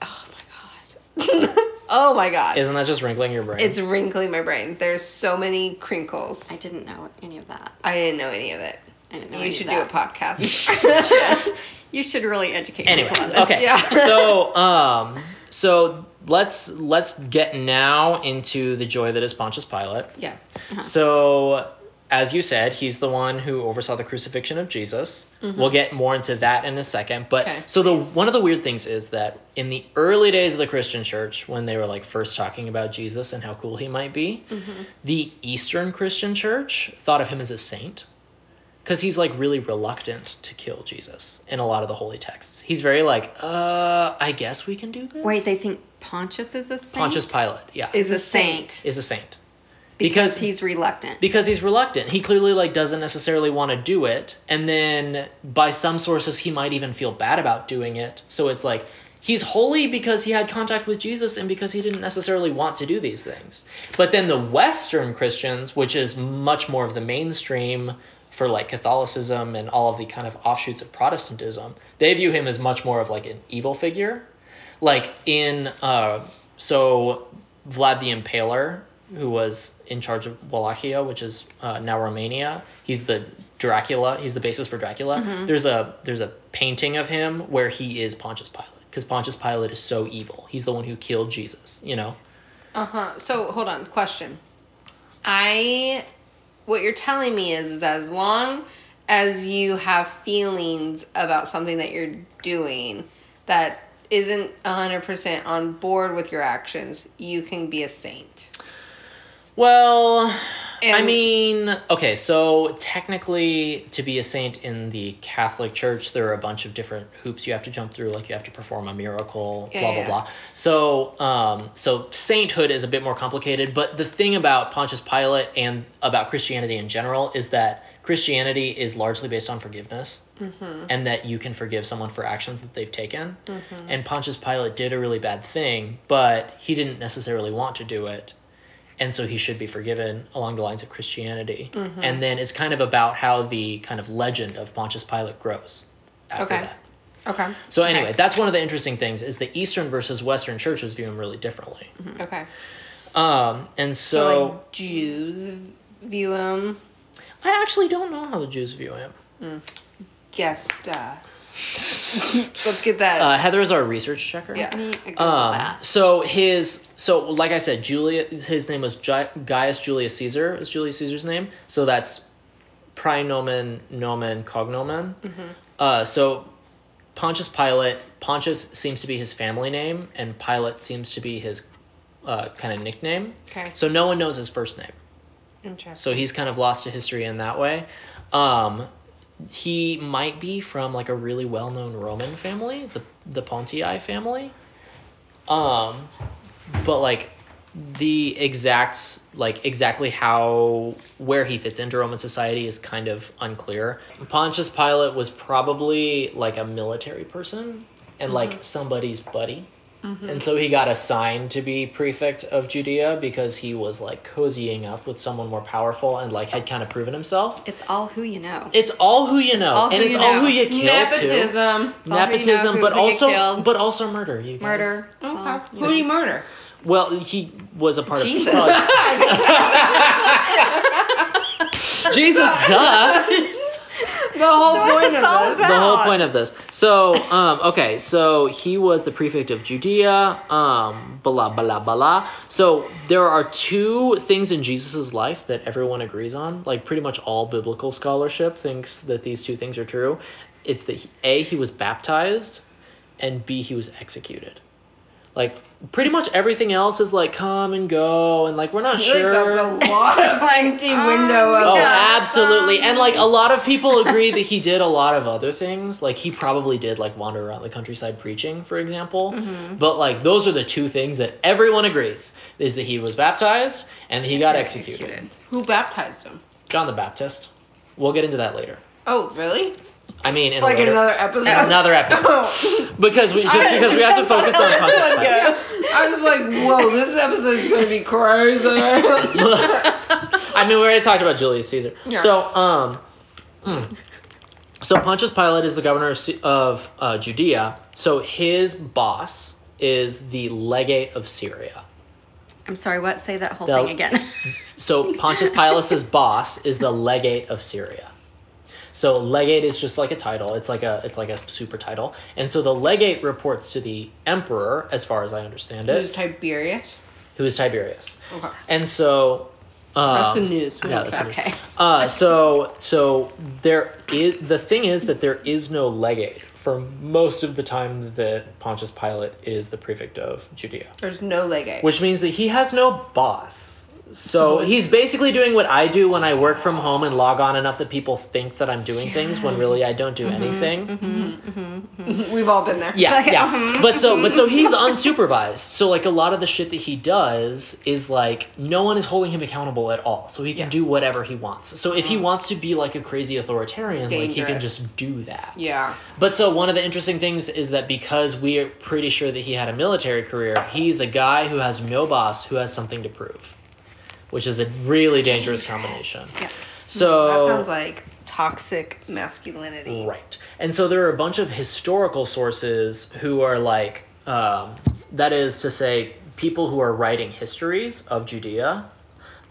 S2: Oh my god. <laughs> oh my god.
S1: Isn't that just wrinkling your brain?
S2: it's wrinkling my brain. There's so many crinkles.
S3: I didn't know any of that.
S2: I didn't know any of it.
S3: I didn't know
S2: You
S3: any
S2: should
S3: of
S2: do a podcast. <laughs> <laughs>
S3: You should really educate
S1: anyway
S3: people on this.
S1: okay
S2: Yeah. <laughs>
S1: so <laughs> um so let's let's get now into the joy that is pontius pilate
S2: yeah. Uh-huh.
S1: so as you said, he's the one who oversaw the crucifixion of Jesus. Mm-hmm. We'll get more into that in a second. But
S2: Okay,
S1: so the one of the weird things is that in the early days of the Christian church, when they were like first talking about Jesus and how cool he might be, mm-hmm. the Eastern Christian church thought of him as a saint because he's like really reluctant to kill Jesus in a lot of the holy texts. He's very like, uh, I guess we can do this.
S3: Wait, they think Pontius is a saint?
S1: Pontius Pilate, yeah,
S2: Is
S3: is
S2: a
S3: a saint
S1: is a saint
S3: because
S1: because
S3: he's reluctant.
S1: because he's reluctant. He clearly like doesn't necessarily want to do it, and then by some sources he might even feel bad about doing it. So it's like he's holy because he had contact with Jesus and because he didn't necessarily want to do these things. But then the Western Christians, which is much more of the mainstream for like Catholicism and all of the kind of offshoots of Protestantism, they view him as much more of like an evil figure. Like in uh so Vlad the Impaler, who was in charge of Wallachia, which is uh, now Romania. He's the Dracula. He's the basis for Dracula. There's a there's a painting of him where he is Pontius Pilate because Pontius Pilate is so evil. He's the one who killed Jesus. You know.
S2: Uh huh. So hold on. Question. I, what you're telling me is, is that as long as you have feelings about something that you're doing that isn't 100% on board with your actions, you can be a saint.
S1: Well, I mean, okay, so technically, to be a saint in the Catholic Church, there are a bunch of different hoops you have to jump through. Like you have to perform a miracle,
S2: Yeah,
S1: blah
S2: yeah,
S1: blah blah. So, um, so sainthood is a bit more complicated. But the thing about Pontius Pilate and about Christianity in general is that Christianity is largely based on forgiveness, and that you can forgive someone for actions that they've taken. And Pontius Pilate did a really bad thing, but he didn't necessarily want to do it and so he should be forgiven along the lines of Christianity.
S2: Mm-hmm.
S1: And then it's kind of about how the kind of legend of Pontius Pilate grows after
S2: Okay.
S1: that.
S2: Okay.
S1: So anyway,
S2: Okay.
S1: that's one of the interesting things is the Eastern versus Western churches view him really differently.
S2: Okay.
S1: Um, and
S2: So,
S1: so,
S2: like Jews view him.
S1: I actually don't know how the Jews view him.
S2: Guest. Uh, <laughs> let's get that.
S1: Uh, Heather is our research checker.
S2: Yeah.
S3: Me
S1: Um,
S3: that.
S1: so his so like I said, Julia his name was Gi- Gaius Julius Caesar is Julius Caesar's name. So that's praenomen nomen cognomen. Uh, so Pontius Pilate Pontius seems to be his family name, and Pilate seems to be his uh, kind of nickname.
S2: Okay.
S1: So no one knows his first name.
S2: Interesting.
S1: So he's kind of lost to history in that way. Um, he might be from like a really well known Roman family, the the Pontii family. Um, but like the exact like exactly how where he fits into Roman society is kind of unclear. Pontius Pilate was probably like a military person and like somebody's buddy. Mm-hmm. And so he got assigned to be prefect of Judea because he was like cozying up with someone more powerful and like had kind of proven himself.
S3: It's all who you know.
S1: It's all who you know,
S3: all
S1: and it's all who you kill too.
S2: Nepotism.
S3: all who you know,
S1: Nepotism,
S3: who-
S1: but
S3: who
S1: also but also murder. You guys.
S3: Murder.
S2: Okay. Who do you murder?
S1: Well, he was a part
S3: Jesus.
S1: of. Jesus. <laughs> <laughs> Jesus, duh. <laughs>
S2: The whole
S3: what
S2: point of this.
S3: about.
S1: the whole point of this. So, um, okay, so he was the prefect of Judea, um, blah, blah, blah. So there are two things in Jesus' life that everyone agrees on. Like, pretty much all biblical scholarship thinks that these two things are true. It's that, he- A, he was baptized, and B, he was executed. Like, pretty much everything else is like come and go, and like, we're not
S2: I
S1: sure.
S2: like that's a lot of empty window of
S1: Oh,
S2: Yeah.
S1: absolutely. And like a lot of people <laughs> agree that he did a lot of other things. Like he probably did like wander around the countryside preaching, for example.
S2: Mm-hmm.
S1: But like those are the two things that everyone agrees is that he was baptized and he got executed.
S2: Who baptized him?
S1: John the Baptist. We'll get into that later.
S2: Oh, really?
S1: I mean, in a
S2: Like in
S1: later-
S2: another episode?
S1: in another episode <laughs>
S2: Oh.
S1: because we just because we have to focus on Pontius
S2: This one
S1: Pilate.
S2: goes. I was like, whoa, this episode's gonna be crazy. <laughs>
S1: I mean, we already talked about Julius Caesar.
S2: Yeah.
S1: So, um, mm. so Pontius Pilate is the governor of, of uh, Judea. So his boss is the legate of Syria.
S3: I'm sorry, what? Say that whole
S1: The-
S3: thing again. <laughs>
S1: So Pontius Pilate's boss is the legate of Syria. So legate is just like a title. It's like a it's like a super title. And so the legate reports to the emperor, as far as I understand it.
S2: Who's Tiberius?
S1: who is Tiberius.
S2: Okay.
S1: And so
S2: That's the news.
S1: yeah, that's the news.
S3: Okay.
S1: Uh, so so there is the thing is that there is no legate for most of the time that Pontius Pilate is the prefect of Judea,
S2: There's no legate.
S1: which means that he has no boss. So,
S2: So
S1: he's basically doing what I do when I work from home and log on enough that people think that I'm doing things when really I don't do mm-hmm. anything. Mm-hmm. Mm-hmm.
S2: We've all been there.
S1: Yeah,
S3: like,
S1: yeah. But so, but so he's unsupervised. So like a lot of the shit that he does is like no one is holding him accountable at all. So he can do whatever he wants. So if he wants to be like a crazy authoritarian, like he can just do that.
S2: Yeah.
S1: But so one of the interesting things is that because we are pretty sure that he had a military career, he's a guy who has no boss who has something to prove, which is a really dangerous, combination.
S3: Yeah.
S1: So
S2: That sounds like toxic masculinity.
S1: Right. And so there are a bunch of historical sources who are like, um, that is to say, people who are writing histories of Judea,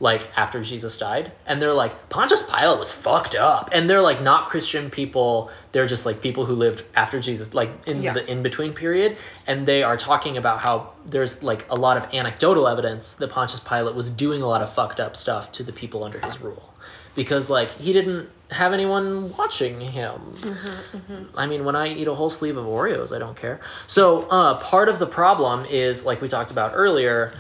S1: like after Jesus died. And they're like, Pontius Pilate was fucked up. And they're like not Christian people. They're just like people who lived after Jesus, like in
S2: Yeah.
S1: the in between period. And they are talking about how there's like a lot of anecdotal evidence that Pontius Pilate was doing a lot of fucked up stuff to the people under his rule because like he didn't have anyone watching him. I mean, when I eat a whole sleeve of Oreos, I don't care. So uh, part of the problem is like we talked about earlier,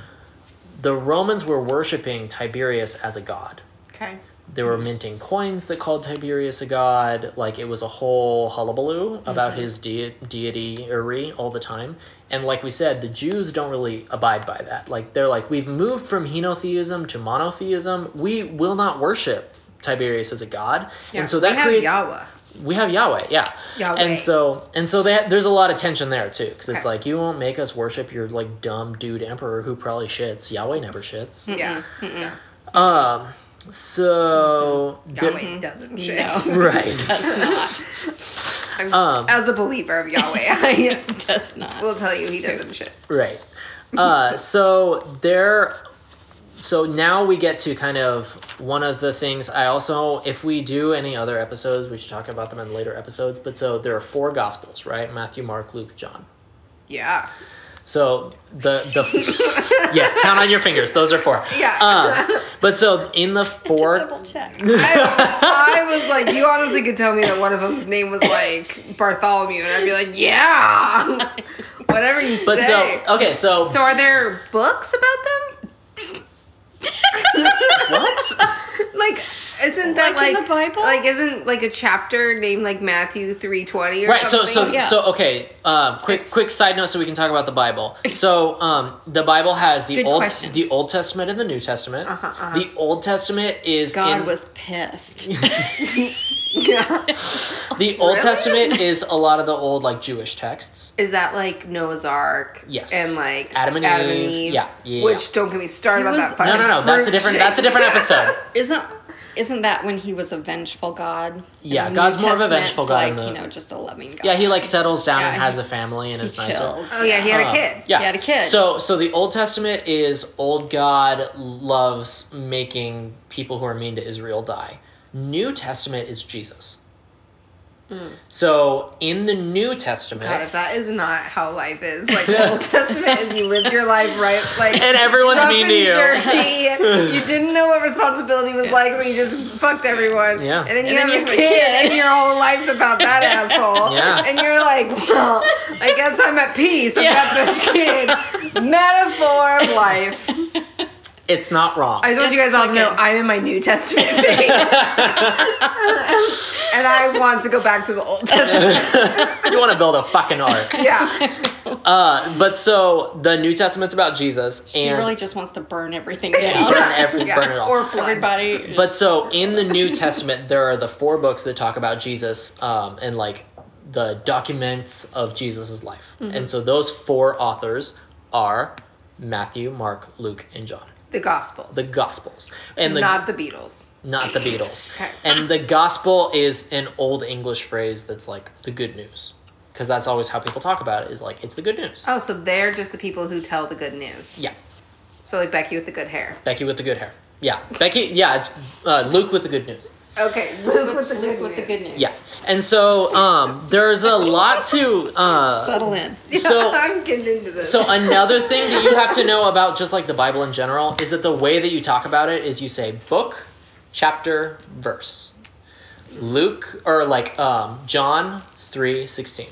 S1: the Romans were worshiping Tiberius as a god.
S2: Okay.
S1: They were minting coins that called Tiberius a god. Like it was a whole hullabaloo about his de- deity all the time. And like we said, the Jews don't really abide by that. Like they're like, we've moved from henotheism to monotheism. We will not worship Tiberius as a god.
S2: Yeah.
S1: and so that
S2: we have
S1: creates
S2: Yahweh.
S1: We have Yahweh, yeah.
S2: Yahweh.
S1: And so and so that there's a lot of tension there too, because it's like you won't make us worship your like dumb dude emperor who probably shits. Yahweh never shits.
S2: Yeah. yeah.
S1: Um. So there-
S2: Yahweh doesn't shit.
S3: No. <laughs>
S1: right.
S3: Does not.
S2: I'm-
S1: Um,
S2: As a believer of Yahweh, <laughs> I
S3: Does not.
S2: will tell you he doesn't shit.
S1: Right. Uh, so there. So now we get to kind of one of the things I also, if we do any other episodes, we should talk about them in later episodes. But so there are four gospels, right? Matthew, Mark, Luke, John.
S2: Yeah.
S1: So the the <laughs> yes, count on your fingers. Those are four.
S2: Yeah.
S1: Uh, but so in the <laughs> four,
S3: Double check.
S2: I, I was like, you honestly could tell me that one of them's name was like Bartholomew, and I'd be like, yeah, <laughs> whatever you
S1: but
S2: say.
S1: But so okay, so,
S2: So are there books about them? <laughs>
S1: what?
S2: Like, isn't that
S3: Like
S2: like,
S3: in the Bible?
S2: Like, isn't like a chapter named like Matthew three twenty or something?
S1: Right. So so
S3: yeah.
S1: so okay. Um, quick quick side note, so we can talk about the Bible. So um, the Bible has the
S3: Good
S1: old
S3: question.
S1: the Old Testament and the New Testament.
S2: Uh-huh, uh-huh.
S1: The Old Testament is
S3: God
S1: in,
S3: was pissed.
S2: yeah. <laughs> <laughs>
S1: the Old
S2: Really?
S1: Testament is a lot of the old like Jewish texts.
S2: Is that like Noah's Ark?
S1: Yes.
S2: And like
S1: Adam and Eve. Yeah, yeah,
S2: Which don't get me started
S3: He
S2: on
S3: was-
S2: that fucking
S1: No, no, no. That's a different. That's a different episode. <laughs>
S3: Isn't isn't that when he was a vengeful God?
S1: Yeah,
S3: the
S1: God's
S3: New
S1: more of a vengeful God
S3: Like
S1: the-
S3: you know, just a loving God.
S1: Yeah, he like settles down
S3: Yeah,
S1: and has a family and
S3: he
S1: is nicer.
S3: chills.
S2: Oh yeah, he had
S1: Uh,
S2: a kid.
S1: Yeah.
S3: He had a kid.
S1: So so the Old Testament is old God loves making people who are mean to Israel die. New Testament is Jesus. So in the New Testament,
S2: God, if that is not how life is, like the Old Testament is you lived your life right, like <laughs>
S1: and everyone's
S2: rough
S1: mean
S2: and
S1: to you.
S2: dirty. <laughs> You didn't know what responsibility was like, so you just fucked everyone.
S1: Yeah.
S2: And then you
S3: And then
S2: have
S3: you
S2: a
S3: a
S2: kid,
S3: kid.
S2: and your whole life's about that <laughs> asshole.
S1: Yeah.
S2: And you're like, well, I guess I'm at peace. I've got this kid. Metaphor of life.
S1: It's not wrong.
S2: I just want you guys all to know I'm in my New Testament phase. <laughs> and I want to go back to the Old Testament.
S1: you want to build a fucking ark. <laughs>
S2: Yeah.
S1: Uh, but so the New Testament's about Jesus,
S3: She
S1: and
S3: really just wants to burn everything <laughs>
S1: burn,
S3: down.
S1: every,
S2: yeah.
S1: burn it all.
S2: Or flood.
S3: Everybody.
S1: But so in the New Testament, there are the four books that talk about Jesus um, and like the documents of Jesus' life.
S2: Mm-hmm.
S1: And so those four authors are Matthew, Mark, Luke, and John.
S2: The Gospels.
S1: The Gospels. And the,
S2: not the Beatles.
S1: not the Beatles.
S2: Okay.
S1: And the Gospel is an old English phrase that's like the good news. Because that's always how people talk about it is like, it's the good news.
S2: Oh, so they're just the people who tell the good news.
S1: Yeah.
S2: So like Becky with the good hair.
S1: Becky with the good hair. Yeah. Becky, yeah, it's uh, Luke with the good news.
S2: Okay, <laughs> Luke with the good
S3: Luke with the
S2: news.
S3: good news.
S1: Yeah. And so um, there's a lot to. Uh,
S3: Settle in. <laughs>
S1: so
S2: I'm getting into this.
S1: So another thing that you have to know about just like the Bible in general is that the way that you talk about it is you say book, chapter, verse. Luke or like um, John three sixteen.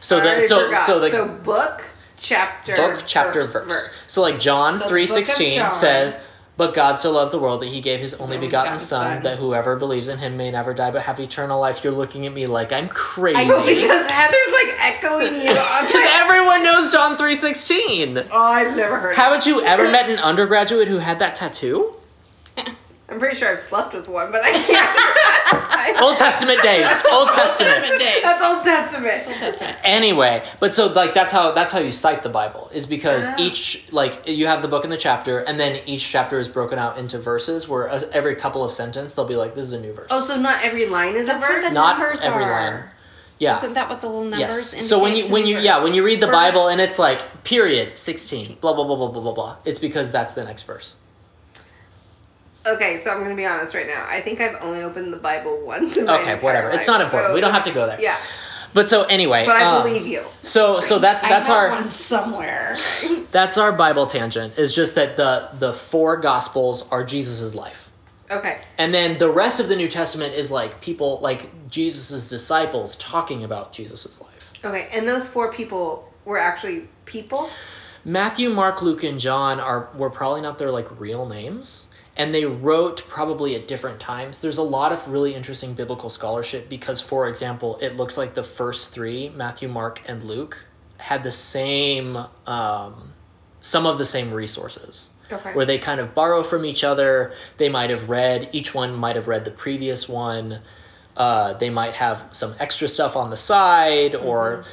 S1: So
S2: I
S1: the
S2: already
S1: so
S2: forgot.
S1: so the
S2: so book, chapter,
S1: book chapter
S2: verse.
S1: verse. So like John
S3: So the
S1: three sixteen
S3: John.
S1: says, "But God so loved the world that He gave His only begotten
S3: begotten
S1: Son,
S3: Son.
S1: that whoever believes in Him may never die but have eternal life." You're looking at me like I'm crazy.
S3: I know,
S2: Because Heather's like echoing you <laughs>
S1: Because everyone knows John three sixteen.
S2: Oh, I've never heard. of
S1: Haven't you ever met an <laughs> undergraduate who had that tattoo?
S2: I'm pretty sure I've slept with one, but I can't. <laughs> <laughs>
S1: Old Testament days. Old Testament. days.
S2: That's Old Testament.
S3: Testament.
S1: Anyway, but so like that's how that's how you cite the Bible is because
S2: Ah.
S1: each like you have the book and the chapter, and then each chapter is broken out into verses. Where uh, every couple of sentence they'll be like, "This is a new verse."
S2: Oh, so not every line is
S3: That's
S2: a
S3: what
S2: verse.
S3: the
S1: Not
S3: numbers
S1: every
S3: are.
S1: line. Yeah.
S3: Isn't that what the little numbers?
S1: Yes. So when you when you
S3: verse?
S1: yeah when you read the
S2: Verse.
S1: Bible and it's like period sixteen blah blah blah blah blah blah blah, it's because that's the next verse.
S2: Okay, so I'm gonna be honest right now. I think I've only opened the Bible once in my life.
S1: Okay,
S2: entire
S1: whatever. It's not important.
S2: so-
S1: We don't have to go there.
S2: Yeah,
S1: But so anyway,
S2: but I
S1: um,
S2: believe you.
S1: So so that's that's
S3: have
S1: our
S3: one somewhere. <laughs>
S1: that's our Bible tangent. Is just that the the four Gospels are Jesus's life.
S2: Okay.
S1: And then the rest of the New Testament is like people, like Jesus's disciples talking about Jesus's life.
S2: Okay, and those four people were actually people.
S1: Matthew, Mark, Luke, and John are were probably not their like real names. And they wrote probably at different times. There's a lot of really interesting biblical scholarship because, for example, it looks like the first three, Matthew, Mark, and Luke, had the same, um, some of the same resources.
S2: Okay.
S1: where they kind of borrow from each other. They might have read, each one might have read the previous one. Uh, they might have some extra stuff on the side, or,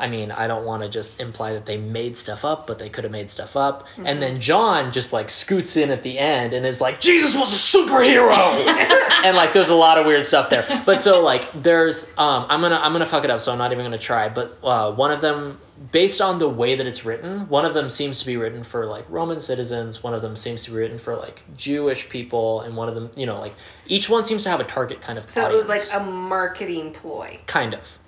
S1: I mean, I don't want to just imply that they made stuff up, but they could have made stuff up. And then John just like scoots in at the end and is like, Jesus was a superhero! <laughs> and like, there's a lot of weird stuff there. But so, like, there's, um, I'm gonna, I'm gonna fuck it up, so I'm not even gonna try, but uh, one of them based on the way that it's written, one of them seems to be written for like Roman citizens, one of them seems to be written for like Jewish people, and one of them, you know, like each one seems to have a target kind of
S2: So it was like a marketing ploy.
S1: kind of.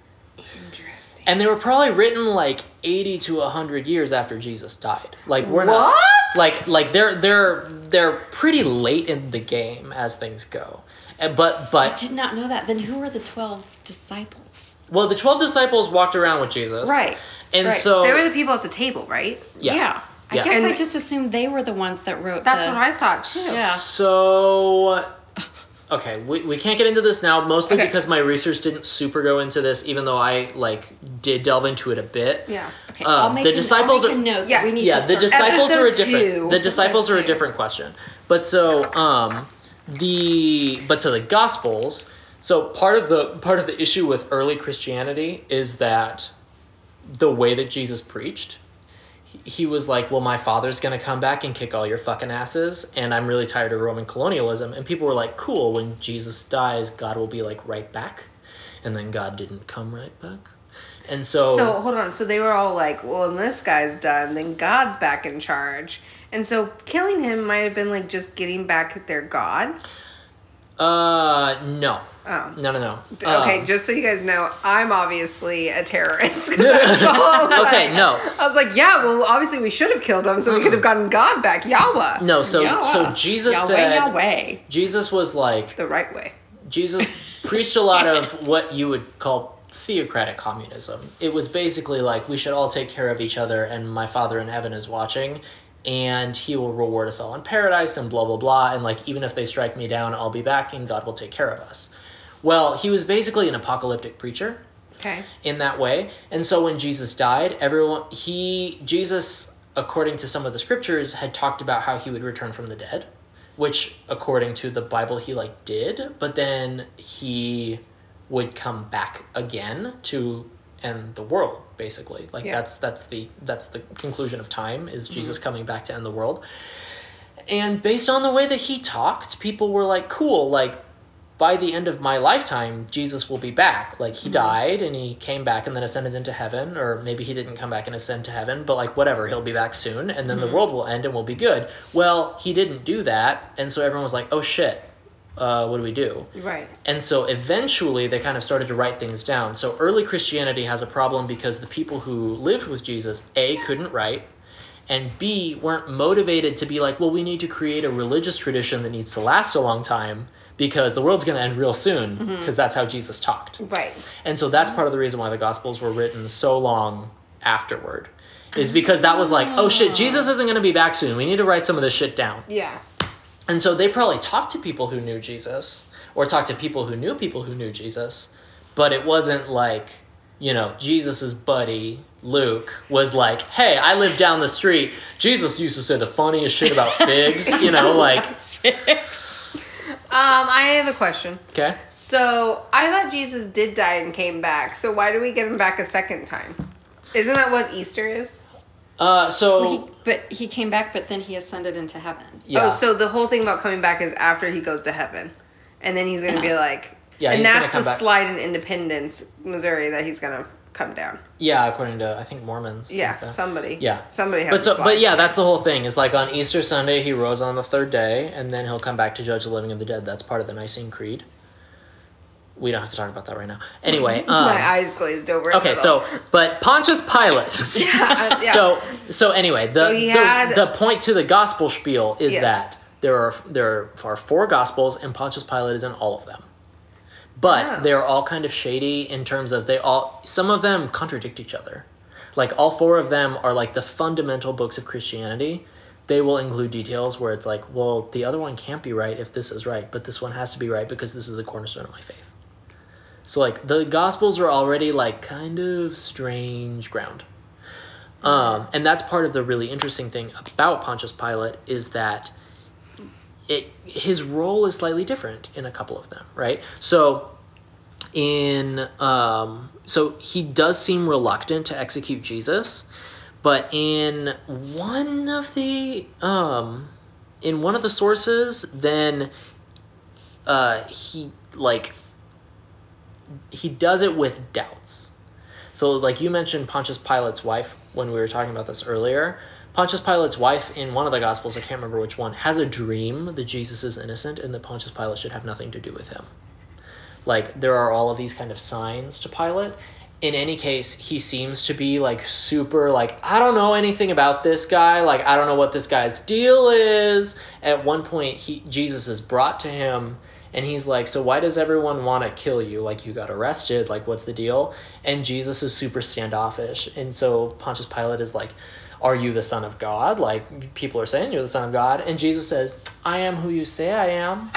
S2: Interesting.
S1: And they were probably written like 80 to 100 years after Jesus died. Like we're not like like they're they're they're pretty late in the game as things go. Eh, but but I
S3: did not know that. Then who were the twelve disciples?
S1: well the 12 disciples walked around with Jesus.
S3: Right.
S1: And
S3: right.
S1: so
S2: They were the people at the table, right?
S1: yeah.
S3: I
S1: Yeah.
S3: guess
S2: And-
S3: I just assumed they were the ones that wrote.
S2: That's
S3: the,
S2: what I thought too.
S3: Yeah.
S1: So, okay, we, we can't get into this now, mostly
S2: Okay.
S1: because my research didn't super go into this, even though I like did delve into it a bit.
S2: Yeah.
S3: Okay.
S1: Um,
S3: I'll make
S1: the
S3: an-
S1: disciples
S3: I'll
S1: are-
S3: make a note.
S2: Yeah,
S3: we need to
S1: Yeah,
S3: the
S1: disciples are a different.
S2: two.
S1: The disciples are a
S3: two.
S1: different question, but so um, the but so the Gospels. So part of the part of the issue with early Christianity is that the way that Jesus preached he- was like, Well, my father's gonna come back and kick all your fucking asses, and I'm really tired of Roman colonialism. And people were like, Cool, when Jesus dies, God will be like right back. And then God didn't come right back. And so,
S2: So hold on. So they were all like, "Well, when this guy's done, then God's back in charge." And so killing him might have been like just getting back at their God.
S1: uh, no.
S2: Oh.
S1: No, no, no.
S2: Okay,
S1: Um,
S2: just so you guys know, I'm obviously a terrorist. <laughs> <laughs>
S1: Okay, no. <laughs>
S2: I was like, yeah, well, obviously we should have killed him, so we could have gotten God back, Yahweh,
S1: no, so
S3: Yahweh.
S1: so Jesus
S3: Yahweh,
S1: said
S3: Yahweh.
S1: Jesus was like
S2: the right way.
S1: Jesus preached a lot of what you would call theocratic communism. It was basically like we should all take care of each other, and my Father in heaven is watching, and He will reward us all in paradise, and blah blah blah. And like even if they strike me down, I'll be back, and God will take care of us. Well, he was basically an apocalyptic preacher
S2: Okay.
S1: in that way. And so when Jesus died, everyone he Jesus according to some of the scriptures had talked about how he would return from the dead, which according to the Bible he like did, but then he would come back again to end the world basically. Like
S2: Yeah.
S1: that's that's the that's the conclusion of time is mm-hmm. Jesus coming back to end the world. And based on the way that he talked, people were like, cool, like by the end of my lifetime, Jesus will be back. Like he died and he came back and then ascended into heaven, or maybe he didn't come back and ascend to heaven, but like whatever, he'll be back soon and then the world will end and we'll be good. Well, he didn't do that, and so everyone was like, oh shit, uh, what do we do?
S2: Right.
S1: And so eventually they kind of started to write things down. So early Christianity has a problem because the people who lived with Jesus, A, couldn't write, and B, weren't motivated to be like, well, we need to create a religious tradition that needs to last a long time because the world's going to end real soon mm-hmm. because that's how Jesus talked.
S2: Right.
S1: And so that's part of the reason why the Gospels were written so long afterward. Is ah. because that was like, oh shit, Jesus isn't going to be back soon. We need to write some of this shit down.
S2: Yeah.
S1: And so they probably talked to people who knew Jesus or talked to people who knew people who knew Jesus, but it wasn't like, you know, Jesus's buddy Luke was like, "Hey, I live down the street. Jesus used to say the funniest shit about figs." you know, <laughs> like,
S2: Um, I have a question.
S1: okay.
S2: So I thought Jesus did die and came back. So why do we get him back a second time? Isn't that what Easter is?
S1: Uh, so
S3: He, but he came back, but then he ascended into heaven.
S1: yeah,
S2: Oh, so the whole thing about coming back is after he goes to heaven, and then he's gonna be like,
S1: Yeah,
S2: and that's the
S1: back.
S2: slide in Independence, Missouri, that he's gonna come down.
S1: yeah, according to I think Mormons.
S2: Yeah,
S1: that.
S2: somebody.
S1: Yeah.
S2: somebody has.
S1: But so, but yeah, that's the whole thing. Is like on Easter Sunday, he rose on the third day, and then he'll come back to judge the living and the dead. That's part of the Nicene Creed. We don't have to talk about that right now. Anyway, <laughs> um,
S2: my eyes glazed over. a
S1: okay, so but Pontius Pilate. <laughs>
S2: yeah, yeah.
S1: So so anyway, the
S2: So he
S1: the, the point to the gospel spiel is
S2: Yes.
S1: that there are there are four gospels, and Pontius Pilate is in all of them. But
S2: Oh.
S1: they're all kind of shady in terms of they all some of them contradict each other. Like all four of them are like the fundamental books of Christianity. They will include details where it's like, well, the other one can't be right if this is right, but this one has to be right because this is the cornerstone of my faith. So like the gospels are already like kind of strange ground. Um, and that's part of the really interesting thing about Pontius Pilate is that it his role is slightly different in a couple of them, right? So in um, so he does seem reluctant to execute Jesus, but in one of the um, in one of the sources, then uh, he like he does it with doubts. So, like you mentioned, Pontius Pilate's wife when we were talking about this earlier. Pontius Pilate's wife in one of the Gospels, I can't remember which one, has a dream that Jesus is innocent and that Pontius Pilate should have nothing to do with him. Like, there are all of these kind of signs to Pilate. In any case, he seems to be like super, like, I don't know anything about this guy. Like, I don't know what this guy's deal is. At one point, he Jesus is brought to him and he's like, So why does everyone want to kill you? Like, you got arrested. Like, what's the deal? And Jesus is super standoffish. And so Pontius Pilate is like, Are you the Son of God? Like, people are saying you're the Son of God. And Jesus says, I am who you say I am.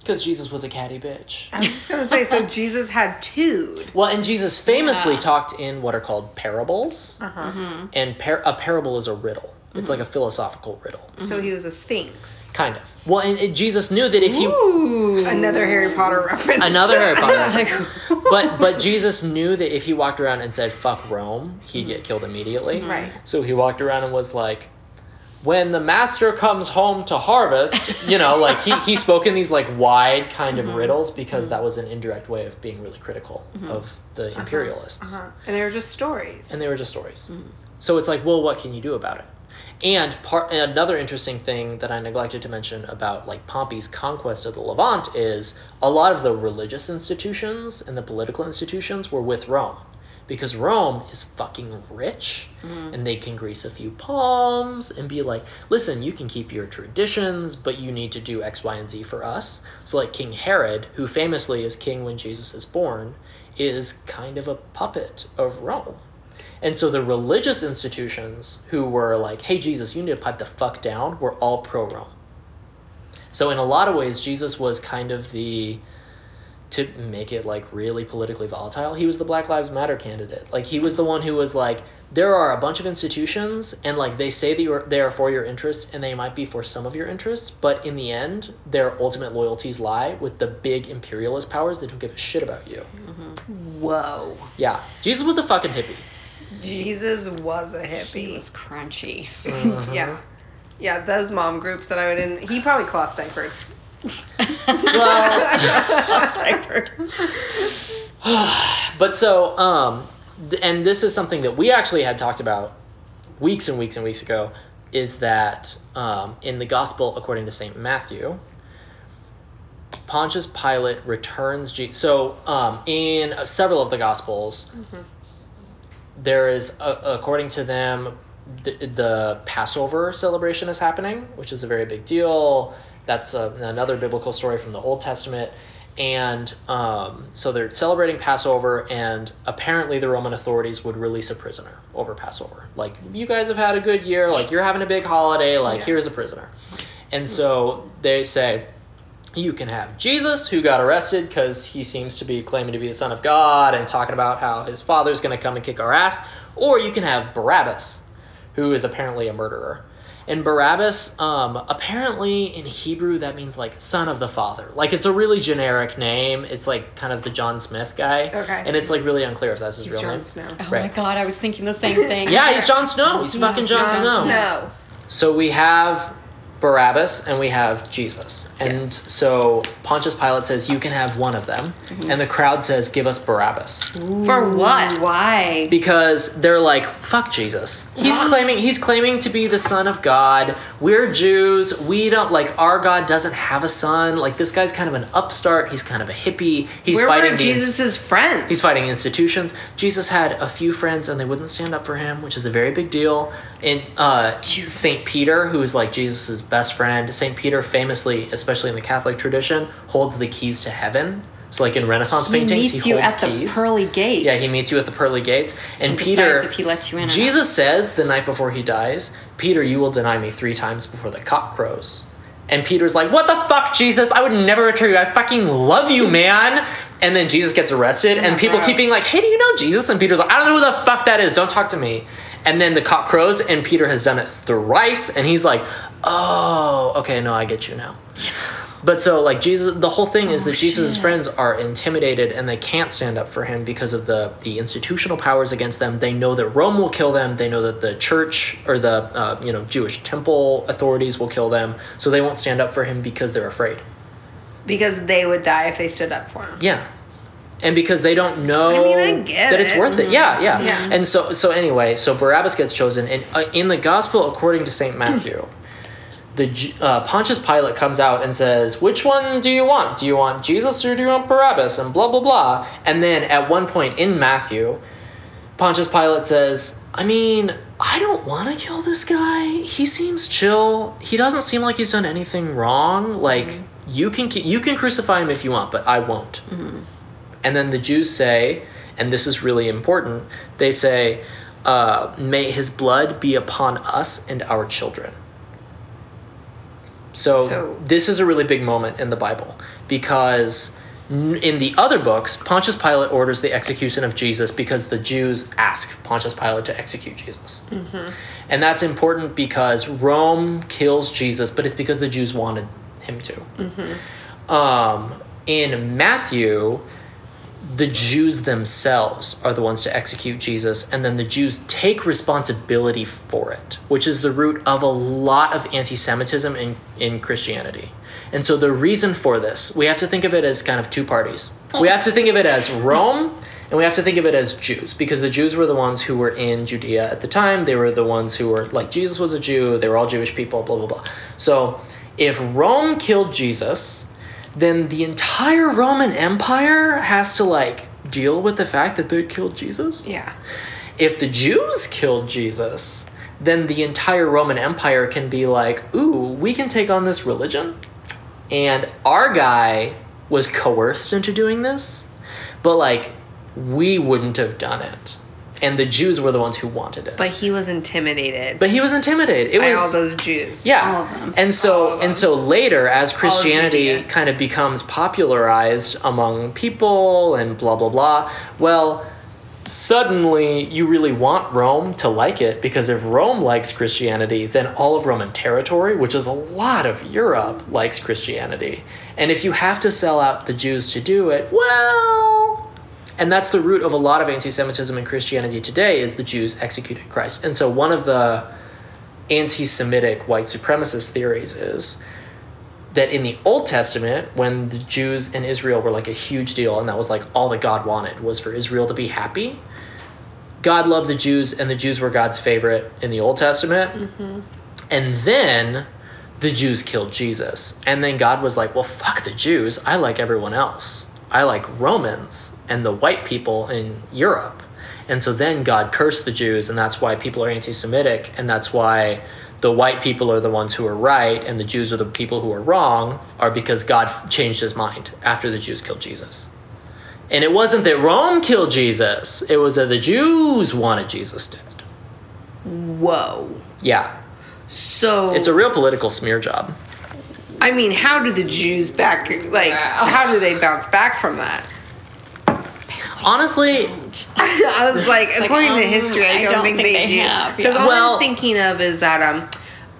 S1: Because Jesus was a catty bitch.
S2: I was just gonna say, so <laughs> Jesus had two.
S1: Well, and Jesus famously
S3: Yeah.
S1: talked in what are called parables.
S2: Uh-huh.
S1: And par- a parable is a riddle. It's like a philosophical riddle,
S2: So he was a sphinx.
S1: kind of. Well, and, and Jesus knew that if he
S2: Another Harry Potter reference.
S1: another Harry Potter, <laughs>
S3: Like,
S1: but but Jesus knew that if he walked around and said "fuck Rome," he'd get killed immediately. Mm-hmm.
S2: Right.
S1: So he walked around and was like, "When the master comes home to harvest," you know, like he he spoke in these like wide kind of mm-hmm. riddles because mm-hmm. that was an indirect way of being really critical of the uh-huh. imperialists.
S2: Uh-huh. And they were just stories.
S1: and they were just stories. So it's like, well, what can you do about it? And part and another interesting thing that I neglected to mention about like Pompey's conquest of the Levant is a lot of the religious institutions and the political institutions were with Rome. Because Rome is fucking rich mm-hmm. and they can grease a few palms and be like, listen, you can keep your traditions, but you need to do X, Y, and Z for us. So, like King Herod, who famously is king when Jesus is born, is kind of a puppet of Rome. And so the religious institutions who were like, hey, Jesus, you need to pipe the fuck down, were all pro Rome. So, in a lot of ways, Jesus was kind of the, to make it like really politically volatile, he was the Black Lives Matter candidate. Like, he was the one who was like, there are a bunch of institutions, and like they say that you're, they are for your interests, and they might be for some of your interests, but in the end, their ultimate loyalties lie with the big imperialist powers that don't give a shit about you. Mm-hmm.
S2: Whoa.
S1: Yeah, Jesus was a fucking hippie.
S2: Jesus was a hippie.
S3: he was crunchy. <laughs>
S2: Yeah. Yeah, those mom groups that I would in. He probably cloth diapered. <laughs>
S1: Well, <laughs> but so, um, th- and this is something that we actually had talked about weeks and weeks and weeks ago, is that um, in the Gospel according to Saint Matthew, Pontius Pilate returns Jesus. So, um, in several of the Gospels, there is, uh, according to them, the, the Passover celebration is happening, which is a very big deal. That's a, another biblical story from the Old Testament. And um, so they're celebrating Passover, and apparently the Roman authorities would release a prisoner over Passover. Like, you guys have had a good year, like, you're having a big holiday, like,
S2: Yeah.
S1: here's a prisoner. And so they say, you can have Jesus, who got arrested because he seems to be claiming to be the Son of God and talking about how his father's going to come and kick our ass. Or you can have Barabbas, who is apparently a murderer. And Barabbas, um, apparently in Hebrew, that means like son of the father. Like it's a really generic name. It's like kind of the John Smith guy.
S2: Okay.
S1: And it's like really unclear if that's his
S2: He's
S1: real
S2: Jon
S1: name.
S2: Snow.
S3: Oh my god, I was thinking the same thing. <laughs>
S1: Yeah, he's Jon Snow. He's fucking John,
S2: Jon
S1: Snow.
S2: Snow.
S1: So we have Barabbas and we have Jesus. And
S2: Yes.
S1: so Pontius Pilate says, You can have one of them. And the crowd says, Give us Barabbas.
S2: For what?
S3: Why?
S1: Because they're like, fuck Jesus. He's claiming he's claiming to be the son of God. We're Jews. We don't like our God doesn't have a son. Like this guy's kind of an upstart. He's kind of a hippie. He's
S2: Where
S1: fighting
S2: were
S1: ins-
S2: Jesus' friends?
S1: He's fighting institutions. Jesus had a few friends and they wouldn't stand up for him, which is a very big deal. And uh, St. Peter, who is like Jesus' best friend, St. Peter famously, especially in the Catholic tradition, holds the keys to heaven. So, like in Renaissance
S3: He
S1: paintings,
S3: meets
S1: he
S3: you
S1: holds
S3: at the pearly gates.
S1: Yeah, he meets you at the pearly gates. And,
S3: And
S1: Peter,
S3: if he lets you in.
S1: Jesus says the night before he dies, Peter, you will deny me three times before the cock crows. And Peter's like, What the fuck, Jesus? I would never return you. I fucking love you, man. And then Jesus gets arrested, and oh people
S2: wow.
S1: keep being like, Hey, do you know Jesus? And Peter's like, I don't know who the fuck that is. Don't talk to me. And then the cock crows, and Peter has done it thrice, and he's like, Oh, okay, no, I get you now. But so, like Jesus, the whole thing is that Jesus'
S3: shit.
S1: friends are intimidated and they can't stand up for him because of the the institutional powers against them. They know that Rome will kill them. They know that the church or the uh, you know Jewish temple authorities will kill them. So they won't stand up for him because they're afraid.
S2: because they would die if they stood up for him.
S1: Yeah. And because they don't know
S2: I mean, I get
S1: that it's
S2: it.
S1: worth it. Yeah, yeah,
S2: Yeah.
S1: And so so anyway, so Barabbas gets chosen and uh, in the gospel according to St. Matthew, the uh, Pontius Pilate comes out and says, "Which one do you want? Do you want Jesus or do you want Barabbas?" and blah blah blah. And then at one point in Matthew, Pontius Pilate says, "I mean, I don't want to kill this guy. He seems chill. He doesn't seem like he's done anything wrong. Like you can you can crucify him if you want, but I won't." And then the Jews say, and this is really important, they say, uh, "May his blood be upon us and our children." So,
S2: So-
S1: this is a really big moment in the Bible because in the other books, Pontius Pilate orders the execution of Jesus because the Jews ask Pontius Pilate to execute Jesus. And that's important because Rome kills Jesus, but it's because the Jews wanted him to. Um, in Matthew, the Jews themselves are the ones to execute Jesus, and then the Jews take responsibility for it, which is the root of a lot of anti Semitism in, in Christianity. And so the reason for this, we have to think of it as kind of two parties. We have to think of it as Rome, and we have to think of it as Jews, because the Jews were the ones who were in Judea at the time. They were the ones who were, like, Jesus was a Jew, they were all Jewish people, blah, blah, blah. So if Rome killed Jesus, then the entire Roman Empire has to like deal with the fact that they killed Jesus.
S2: Yeah.
S1: If the Jews killed Jesus, then the entire Roman Empire can be like, ooh, we can take on this religion. And our guy was coerced into doing this, but like we wouldn't have done it. And the Jews were the ones who wanted it.
S2: But he was intimidated
S1: But he was intimidated. It
S2: by
S1: was
S2: all those Jews.
S1: yeah.
S3: All of them.
S1: And so
S2: of
S1: and so later as Christianity
S2: Judea.
S1: kind of becomes popularized among people and blah blah blah, well suddenly you really want Rome to like it because if Rome likes Christianity, then all of Roman territory, which is a lot of Europe, likes Christianity. And if you have to sell out the Jews to do it, well, and that's the root of a lot of anti-Semitism in Christianity today is the Jews executed Christ. And so one of the anti-Semitic white supremacist theories is that in the Old Testament, when the Jews in Israel were like a huge deal, and that was like all that God wanted was for Israel to be happy. God loved the Jews, and the Jews were God's favorite in the Old Testament. Mm-hmm. And then the Jews killed Jesus. And then God was like, well, fuck the Jews. I like everyone else. I like Romans and the white people in Europe. And so then God cursed the Jews, and that's why people are anti Semitic, and that's why the white people are the ones who are right, and the Jews are the people who are wrong, are because God changed his mind after the Jews killed Jesus. And it wasn't that Rome killed Jesus, it was that the Jews wanted Jesus dead.
S2: Whoa.
S1: Yeah.
S2: So
S1: It's a real political smear job.
S2: I mean, how do the Jews back like
S3: Wow.
S2: how do they bounce back from that?
S1: Honestly, <laughs>
S2: I was like,
S3: like,
S2: according to
S3: um,
S2: history, I,
S3: I
S2: don't,
S3: don't
S2: think,
S3: think
S2: they,
S3: they
S2: do. Because
S3: yeah.
S2: all
S1: Well-
S2: I'm thinking of is that um,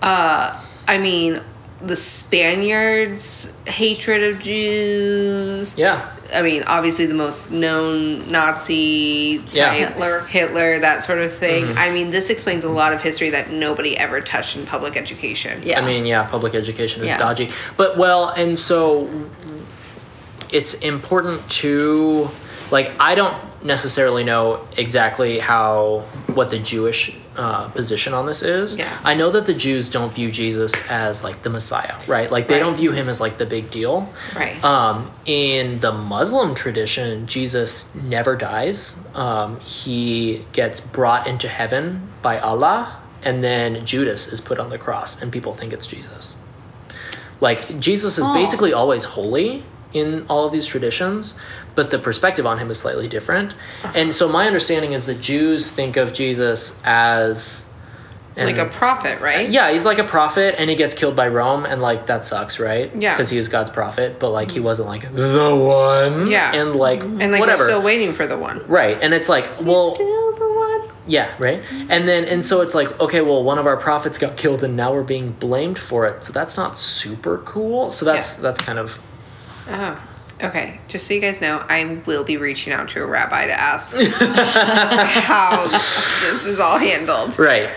S2: uh, I mean, the Spaniards' hatred of Jews.
S1: yeah.
S2: I mean, obviously the most known Nazi
S1: Yeah.
S2: type,
S3: Hitler.
S2: Hitler, that sort of thing.
S1: Mm-hmm.
S2: I mean, this explains a lot of history that nobody ever touched in public education.
S3: Yeah.
S1: I mean, yeah, public education is
S3: Yeah.
S1: dodgy. But well, and so it's important to like I don't necessarily know exactly how what the Jewish uh, position on this is.
S2: Yeah.
S1: I know that the Jews don't view Jesus as like the Messiah, right? Like they
S2: Right.
S1: don't view him as like the big deal.
S2: Right.
S1: Um, in the Muslim tradition, Jesus never dies. Um, he gets brought into heaven by Allah, and then Judas is put on the cross, and people think it's Jesus. Like, Jesus is
S3: Oh.
S1: basically always holy in all of these traditions, but the perspective on him is slightly different. And so, my understanding is that Jews think of Jesus as.
S2: like a prophet, right?
S1: yeah, he's like a prophet, and he gets killed by Rome, and like that sucks, right?
S2: Yeah.
S1: because he was God's prophet, but like he wasn't like the one.
S2: Yeah.
S1: and like
S2: And like
S1: whatever.
S2: we're still waiting for the one.
S1: right, and it's like, well,
S2: still the one.
S1: yeah, right, and then and so it's like, okay, well, one of our prophets got killed, and now we're being blamed for it, so that's not super cool. So that's
S2: Yeah.
S1: that's kind of
S2: Oh, okay. Just so you guys know, I will be reaching out to a rabbi to ask <laughs> how this is all handled.
S1: Right.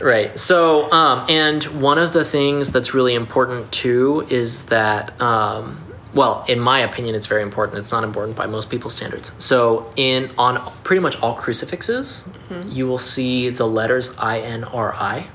S1: Right. So, um, and one of the things that's really important too is that, um, well, in my opinion, it's very important. It's not important by most people's standards. So, in on pretty much all crucifixes, you will see the letters I N R I.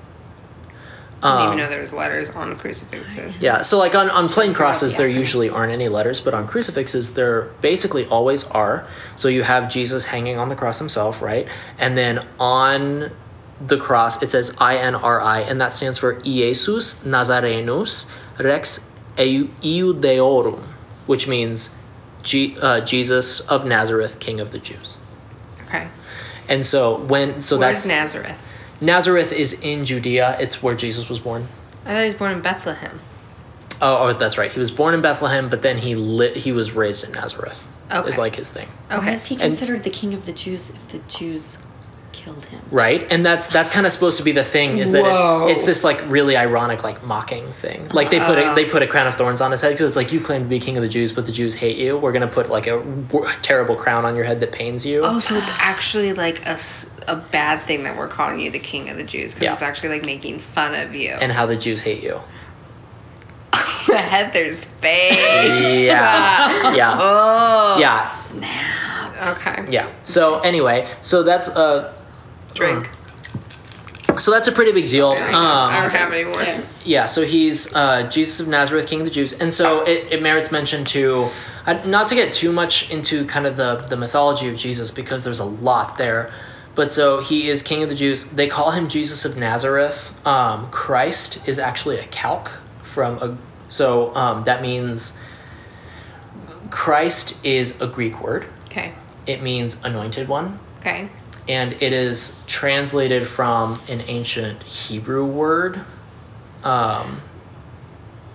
S2: I didn't
S1: Um,
S2: even know there was letters on crucifixes.
S1: Yeah, so like on, on plain crosses, there usually aren't any letters, but on crucifixes, there basically always are. So you have Jesus hanging on the cross himself, right? And then on the cross, it says I N R I, and that stands for Iesus Nazarenus Rex Iudaeorum, which means G- uh, Jesus of Nazareth, King of the Jews.
S2: Okay.
S1: And so when so
S2: Where's
S1: that's
S2: Nazareth?
S1: Nazareth is in Judea. It's where Jesus was born.
S2: I thought he was born in Bethlehem.
S1: Oh, oh, that's right. He was born in Bethlehem, but then he lit. He was raised in Nazareth.
S2: Okay.
S1: Is like his thing,
S3: Why
S2: Okay.
S3: is he considered the king of the Jews if the Jews killed him?
S1: right? And that's that's kind of supposed to be the thing. Is that
S2: Whoa.
S1: it's it's this like really ironic like mocking thing. Like they put a, they put a crown of thorns on his head because it's like you claim to be king of the Jews, but the Jews hate you. We're gonna put like a terrible crown on your head that pains you.
S2: Oh, so it's actually like a a bad thing that we're calling you the king of the Jews because
S1: Yeah.
S2: it's actually like making fun of you.
S1: And how the Jews hate you. <laughs>
S2: Heather's face.
S1: Yeah, yeah, <laughs>
S2: Oh.
S1: yeah, Snap.
S2: Okay.
S1: yeah. So anyway, so that's uh,
S2: Drink.
S1: so that's a pretty big deal.
S2: I
S1: Um,
S2: don't have any more.
S3: Yeah.
S1: Yeah, so he's uh, Jesus of Nazareth, King of the Jews, and so it, it merits mention to Uh, not to get too much into kind of the the mythology of Jesus because there's a lot there, but so he is King of the Jews. They call him Jesus of Nazareth. Um, Christ is actually a calque from a so um, that means Christ is a Greek word.
S2: Okay.
S1: It means anointed one
S2: Okay.
S1: And it is translated from an ancient Hebrew word. Um,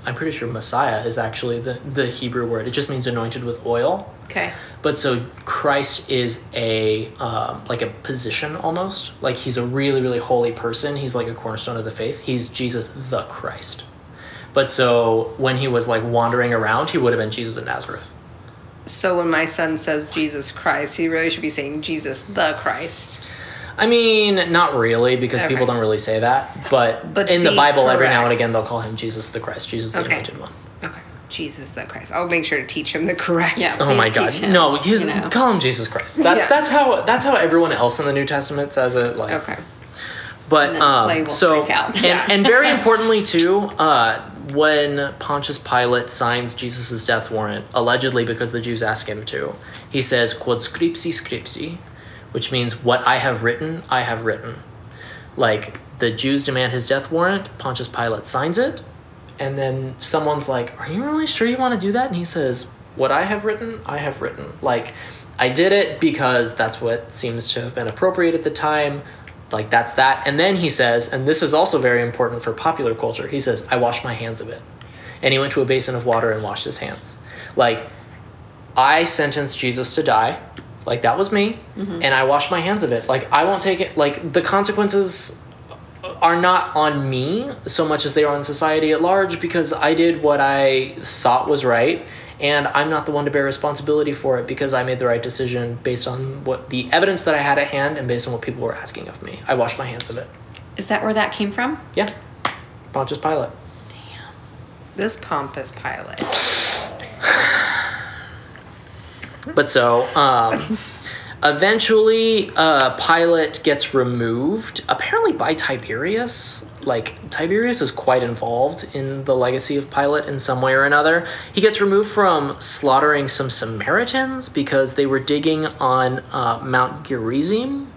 S1: I'm pretty sure Messiah is actually the, the Hebrew word. It just means anointed with oil.
S2: Okay.
S1: But so Christ is a um, like a position almost. Like he's a really really holy person. He's like a cornerstone of the faith. He's Jesus the Christ. But so when he was like wandering around, he would have been Jesus of Nazareth.
S2: So when my son says Jesus Christ, he really should be saying Jesus the Christ.
S1: I mean, not really, because
S2: Okay.
S1: people don't really say that. But,
S2: But
S1: in the
S2: be
S1: Bible, every now and again, they'll call him Jesus the Christ, Jesus the
S2: Okay.
S1: anointed one.
S2: Okay. Jesus the Christ. I'll make sure to teach him the correct.
S3: Yeah.
S1: Oh my
S3: Please
S1: God!
S3: teach him,
S1: no, he's,
S3: you know.
S1: call him Jesus Christ. That's
S2: Yeah.
S1: that's how that's how everyone else in the New Testament says it. Like,
S2: Okay.
S1: but
S3: And
S1: um, so
S3: freak
S1: and,
S2: Yeah.
S1: and very <laughs> importantly too, uh, when Pontius Pilate signs Jesus' death warrant, allegedly because the Jews ask him to, he says, Quod scripsi scripsi, which means, What I have written, I have written. Like, the Jews demand his death warrant, Pontius Pilate signs it, and then someone's like, Are you really sure you want to do that? And he says, What I have written, I have written. Like, I did it because that's what seems to have been appropriate at the time. Like, that's that. And then he says, and this is also very important for popular culture, he says, I wash my hands of it. And he went to a basin of water and washed his hands. Like, I sentenced Jesus to die. Like, that was me. Mm-hmm. And I washed my hands of it. Like, I won't take it. Like, the consequences are not on me so much as they are on society at large because I did what I thought was right and I'm not the one to bear responsibility for it because I made the right decision based on what the evidence that I had at hand and based on what people were asking of me. I washed my hands of it.
S3: Is that where that came from?
S1: Yeah. Pontius Pilate. Damn.
S2: This pompous Pilate. <sighs>
S1: But so, um, <laughs> eventually, uh, Pilate gets removed, apparently by Tiberius. Like, Tiberius is quite involved in the legacy of Pilate in some way or another. He gets removed from slaughtering some Samaritans because they were digging on uh, Mount Gerizim.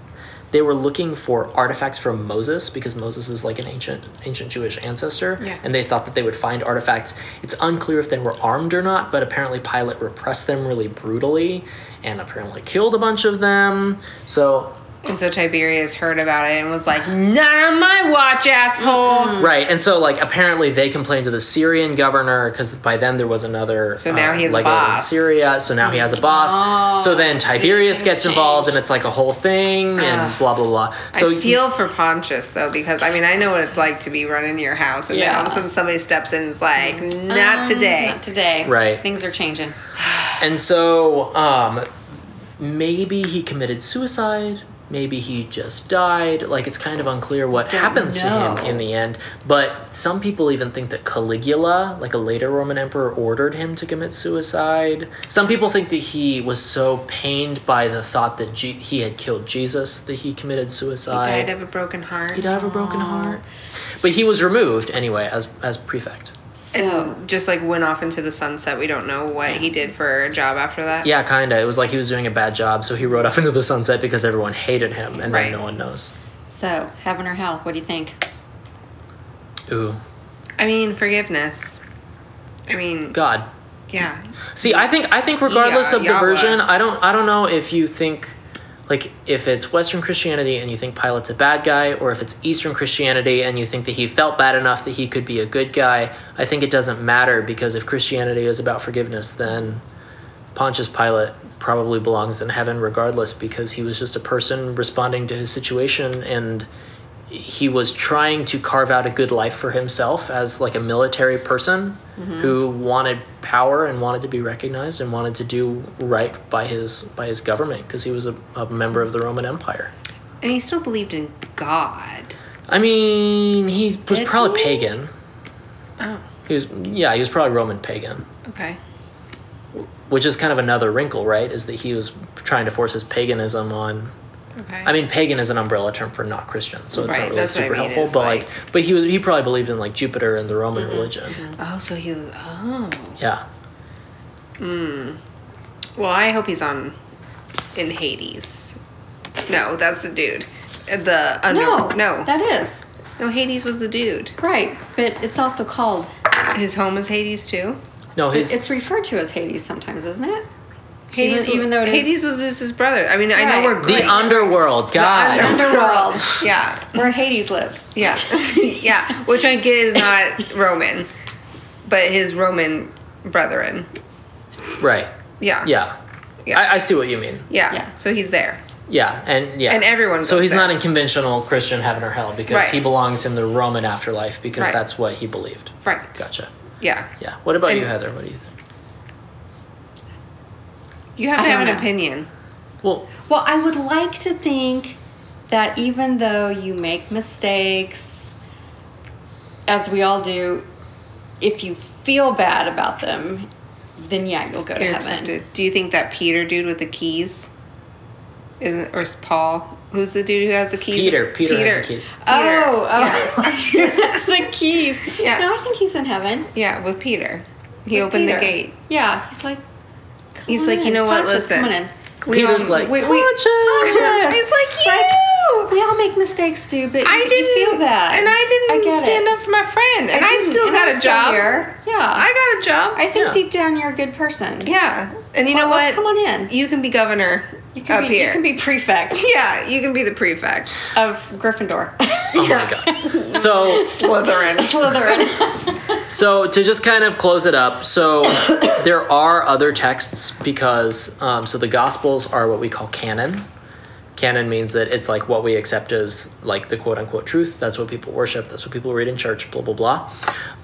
S1: They were looking for artifacts from Moses because Moses is like an ancient ancient Jewish ancestor,
S2: Yeah.
S1: and they thought that they would find artifacts. It's unclear if they were armed or not, but apparently Pilate repressed them really brutally and apparently killed a bunch of them. So
S2: And so Tiberius heard about it and was like, "Not on my watch, asshole."
S1: Right, and so like apparently they complained to the Syrian governor because by then there was another.
S2: So now
S1: uh,
S2: he has a
S1: legate in
S2: boss.
S1: Syria, so now he has a boss. so then Tiberius
S3: things
S1: gets involved, and it's like a whole thing, and
S2: Ugh.
S1: blah blah blah. So
S2: I feel for Pontius though, because I mean I know what it's like to be running your house, and then all of a sudden somebody steps in and is like, "Not
S3: Um,
S2: today."
S3: Not today.
S1: Right.
S3: Things are changing. <sighs> <sighs> <sighs>
S1: And so, um, maybe he committed suicide. Maybe he just died. Like, it's kind of unclear what
S3: Don't
S1: happens to him in the end. But some people even think that Caligula, like a later Roman emperor, ordered him to commit suicide. Some people think that he was so pained by the thought that he had killed Jesus that he committed suicide.
S2: He died of a broken heart.
S1: He died of a broken heart. But he was removed anyway as as prefect.
S3: So
S2: and just like went off into the sunset. We don't know what he did for a job after that.
S1: Yeah, kind of. It was like he was doing a bad job, so he rode off <laughs> into the sunset because everyone hated him, and
S2: Right.
S1: then no one knows.
S3: so heaven or hell? What do you think?
S1: Ooh,
S2: I mean, forgiveness. I mean,
S1: God.
S2: yeah.
S1: See, I think I think regardless
S2: Yeah,
S1: of
S2: Yahweh.
S1: diversion, I don't I don't know if you think like if it's Western Christianity and you think Pilate's a bad guy, or if it's Eastern Christianity and you think that he felt bad enough that he could be a good guy. I think it doesn't matter because if Christianity is about forgiveness, then Pontius Pilate probably belongs in heaven regardless because he was just a person responding to his situation and he was trying to carve out a good life for himself as like a military person mm-hmm. who wanted power and wanted to be recognized and wanted to do right by his by his government because he was a, a member of the Roman Empire.
S2: And he still believed in God.
S1: I mean, he was probably
S3: he?
S1: pagan.
S2: Oh,
S1: He was yeah, he was probably Roman pagan.
S2: okay.
S1: Which is kind of another wrinkle, right? Is that he was trying to force his paganism on
S2: Okay.
S1: I mean, pagan is an umbrella term for not Christian, so it's
S2: Right,
S1: not really
S2: that's what I
S1: super
S2: mean,
S1: helpful.
S2: is
S1: But
S2: like-
S1: like, but he was he probably believed in like Jupiter and the Roman
S2: Mm-hmm.
S1: religion.
S2: oh, so he was. Oh.
S1: Yeah, Mm.
S2: Well, I hope he's on in Hades. No, that's the dude. Uh, The under,
S3: no,
S2: no,
S3: that is
S2: no. Hades was the dude.
S3: right, but it's also called.
S2: His home is Hades too.
S1: no, his
S3: It's referred to as Hades sometimes, isn't it?
S2: Hades,
S3: Even- even though it is-
S2: Hades was just his brother. I mean, I know
S3: Right.
S2: we're
S1: the underworld. God,
S2: under-
S3: Underworld, <laughs>
S2: yeah,
S3: where Hades lives.
S2: yeah, <laughs> yeah. Which I get is not Roman, but his Roman brethren.
S1: right?
S2: Yeah,
S1: Yeah,
S2: Yeah.
S1: I, I see what you mean.
S2: yeah.
S3: Yeah.
S2: So he's there.
S1: Yeah, and yeah,
S2: And everyone
S1: So
S2: goes
S1: he's not in conventional Christian heaven or hell because
S2: Right.
S1: he belongs in the Roman afterlife because
S2: Right.
S1: that's what he believed.
S2: Right.
S1: Gotcha.
S2: Yeah.
S1: Yeah. What about you, Heather? What do you think?
S2: You have to have an
S3: know.
S2: opinion.
S1: Well,
S3: Well, I would like to think that even though you make mistakes, as we all do, if you feel bad about them, then yeah, you'll go to heaven.
S2: accepted. Do you think that Peter dude with the keys isn't or is Paul Who's the dude who has the keys?
S1: Peter. Peter, has the keys.
S3: Oh, oh, it's <laughs> the keys.
S2: Yeah.
S3: No, I think he's in heaven.
S2: Yeah, with Peter. He
S3: With
S2: opened the gate.
S3: Yeah, he's like.
S2: He's like, you know what, listen.
S3: Come on in.
S2: We
S1: Peter's
S2: all-
S1: like,
S3: we- we-
S1: "Conscious."
S2: It's like you.
S3: like, we all make mistakes, dude, but
S2: I
S3: you,
S2: didn't
S3: you feel bad.
S2: and I didn't
S3: get
S2: stand
S3: it.
S2: up for my friend, and I,
S3: didn't,
S2: still
S3: and
S2: got
S3: I'm
S2: a job.
S3: here. Yeah.
S2: I got a job.
S3: I think
S1: Yeah.
S3: deep down you're a good person.
S2: yeah, and you
S3: Well,
S2: know what?
S3: come on in.
S2: You can be governor
S3: You can
S2: up
S3: be,
S2: here.
S3: You can be prefect <laughs>
S2: yeah, you can be the prefect.
S3: of Gryffindor. <laughs>
S1: Oh my god. So <laughs>
S2: Slytherin.
S3: Slytherin.
S1: So to just kind of close it up, so <coughs> there are other texts because um, so the Gospels are what we call canon. Canon means that it's like what we accept as like the quote unquote truth. That's what people worship. That's what people read in church. Blah blah blah.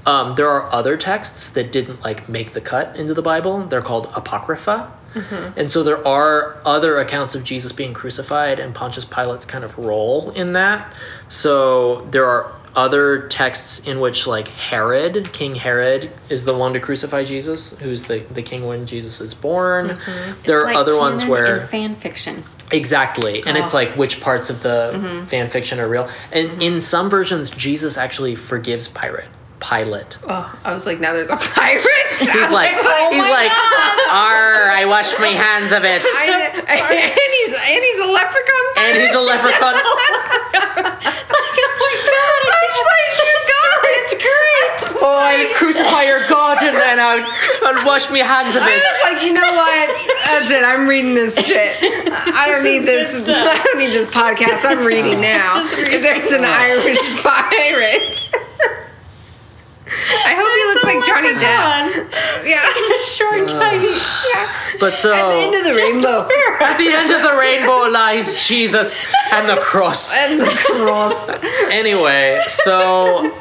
S1: Um, there are other texts that didn't like make the cut into the Bible. They're called apocrypha. Mm-hmm. And so there are other accounts of Jesus being crucified and Pontius Pilate's kind of role in that. So there are other texts in which like Herod, King Herod, is the one to crucify Jesus, who's the, the king when Jesus is born. Mm-hmm. There are
S3: Like
S1: other ones where
S3: fan fiction.
S1: Exactly. And it's
S2: Oh.
S1: like which parts of the mm-hmm. fan fiction are real. And in some versions Jesus actually forgives Pirate. Pilate.
S2: Oh, I was like, now there's a <laughs> pirate.
S1: He's like oh he's like Arr, I wash my hands of it.
S2: I, <laughs> and he's and he's a leprechaun.
S1: And he's a leprechaun. <laughs>
S2: Oh I was like, you it. It's great.
S1: Oh, I'll crucify your God and then I'll, I'll wash my hands of it.
S2: I was like, you know what? That's it. I'm reading this shit. I don't need this. I don't need this podcast. I'm reading now. If there's an Irish pirate. I hope he looks like Johnny Depp. <laughs> Yeah. <laughs>
S3: Short, uh, tiny.
S2: yeah.
S1: But so
S2: At the end of the rainbow.
S1: at the end of the rainbow <laughs> lies Jesus and the cross.
S2: And the cross.
S1: Anyway, so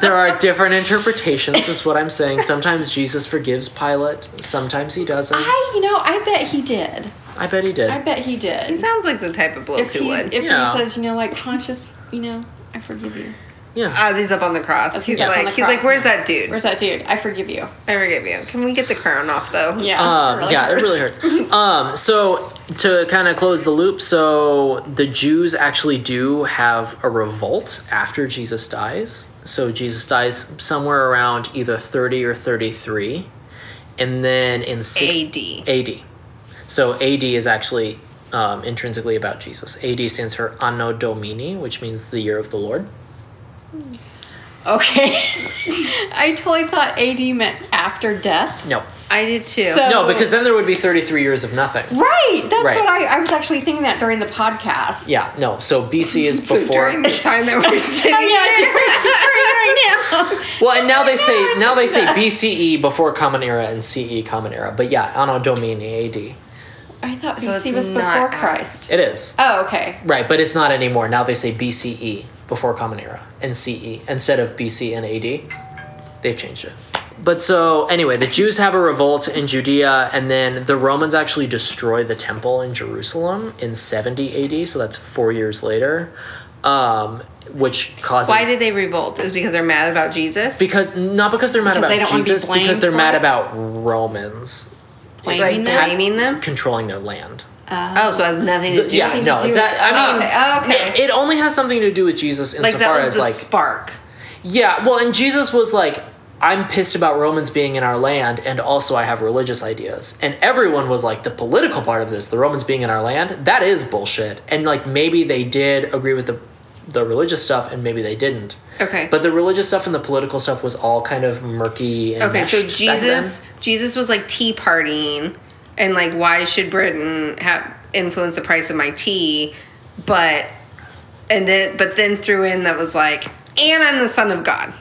S1: there are different interpretations, is what I'm saying. Sometimes Jesus forgives Pilate, sometimes he doesn't.
S3: I, you know, I bet he did.
S1: I bet he did.
S3: I bet he did He
S2: sounds like the type of bloke
S3: If
S2: who would.
S3: if
S1: Yeah.
S3: he says, you know, like conscious, you know, I forgive you.
S1: Yeah.
S2: As he's up on the cross,
S3: As
S2: he's
S3: he's up on
S2: like,
S3: the
S2: he's like,
S3: cross.
S2: where's that dude?
S3: Where's that dude? I forgive you.
S2: I forgive you. Can we get the crown off though?
S3: Yeah.
S1: Um,
S3: really
S1: yeah,
S3: hurts.
S1: it really hurts. <laughs> um, so to kind of close the loop, so the Jews actually do have a revolt after Jesus dies. So Jesus dies somewhere around either 30 or 33. And then in six,
S2: AD.
S1: AD. So AD is actually um, intrinsically about Jesus. AD stands for Anno Domini, which means the year of the Lord. Hmm.
S3: Okay. <laughs> I totally thought AD meant after death.
S1: No.
S2: I did too.
S3: So-
S1: No, because then there would be 33 years of nothing.
S3: Right. That's
S1: Right.
S3: what I, I was actually thinking that during the podcast.
S1: Yeah, no. So BC <laughs> is
S2: so
S1: before. <laughs>
S2: Oh, during this time that we're sitting
S3: Oh, yeah,
S2: there,
S3: during- during right now.
S1: Well, and now they say
S3: Hours
S1: now they say. BCE before Common Era and CE Common Era. But yeah, Anno Domini AD.
S3: I thought
S2: So
S3: BC
S2: it's
S3: was before
S2: after.
S3: Christ.
S1: It is
S3: Oh, okay.
S1: right, but it's not anymore. Now they say BCE before Common Era and CE instead of BC and AD. They've changed it. But so anyway, the Jews have a revolt in Judea, and then the Romans actually destroy the temple in Jerusalem in 70 AD. So that's four years later, um, which causes
S2: Why did they revolt? Is because they're mad about Jesus?
S1: because not because they're mad
S3: Because they
S1: about
S3: don't wanna be
S1: Jesus, because they're mad
S3: it?
S1: about Romans
S3: Blaming
S2: like
S3: them?
S2: blaming them?
S1: controlling their land.
S2: Oh, so it has nothing to do.
S1: yeah, no,
S3: do
S1: that, I mean,
S3: oh, okay.
S1: It, it only has something to do with Jesus
S2: like
S1: insofar
S2: that was
S1: as
S2: the
S1: like
S2: spark.
S1: yeah, well, and Jesus was like, I'm pissed about Romans being in our land, and also I have religious ideas. And everyone was like, the political part of this, the Romans being in our land, that is bullshit. And like maybe they did agree with the the religious stuff, and maybe they didn't.
S2: Okay.
S1: But the religious stuff and the political stuff was all kind of murky. And
S2: Okay, so
S1: meshed back then.
S2: Jesus Jesus was like tea partying and like why should Britain have influence the price of my tea? But and then but then threw in that was like and I'm the son of God.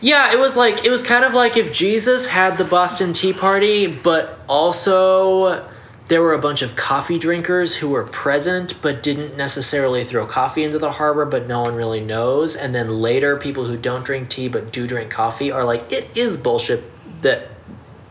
S1: Yeah, it was like it was kind of like if Jesus had the Boston Tea Party, but also there were a bunch of coffee drinkers who were present but didn't necessarily throw coffee into the harbor, but no one really knows. And then later, people who don't drink tea but do drink coffee are like, it is bullshit that